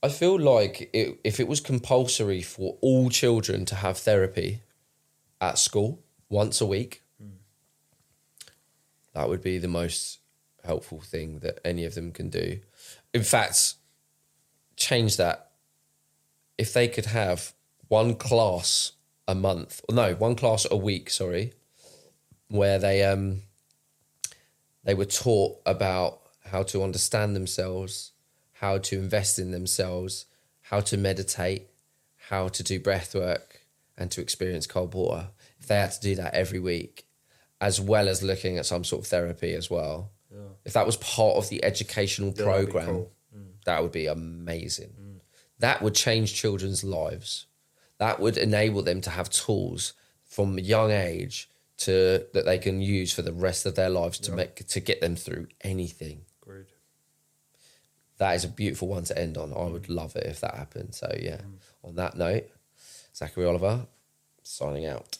I feel like it, if it was compulsory for all children to have therapy at school once a week, that would be the most helpful thing that any of them can do. In fact, change that. If they could have one class a month, no, one class a week, sorry, where they um they were taught about how to understand themselves, how to invest in themselves, how to meditate, how to do breath work, and to experience cold water. If they had to do that every week, as well as looking at some sort of therapy as well, if that was part of the educational be program, cool. that would be amazing. That would change children's lives. That would enable them to have tools from a young age to that they can use for the rest of their lives to make to get them through anything. Agreed. That is a beautiful one to end on. I would mm. love it if that happened. So yeah. Mm. On that note, Zachary Oliver, signing out.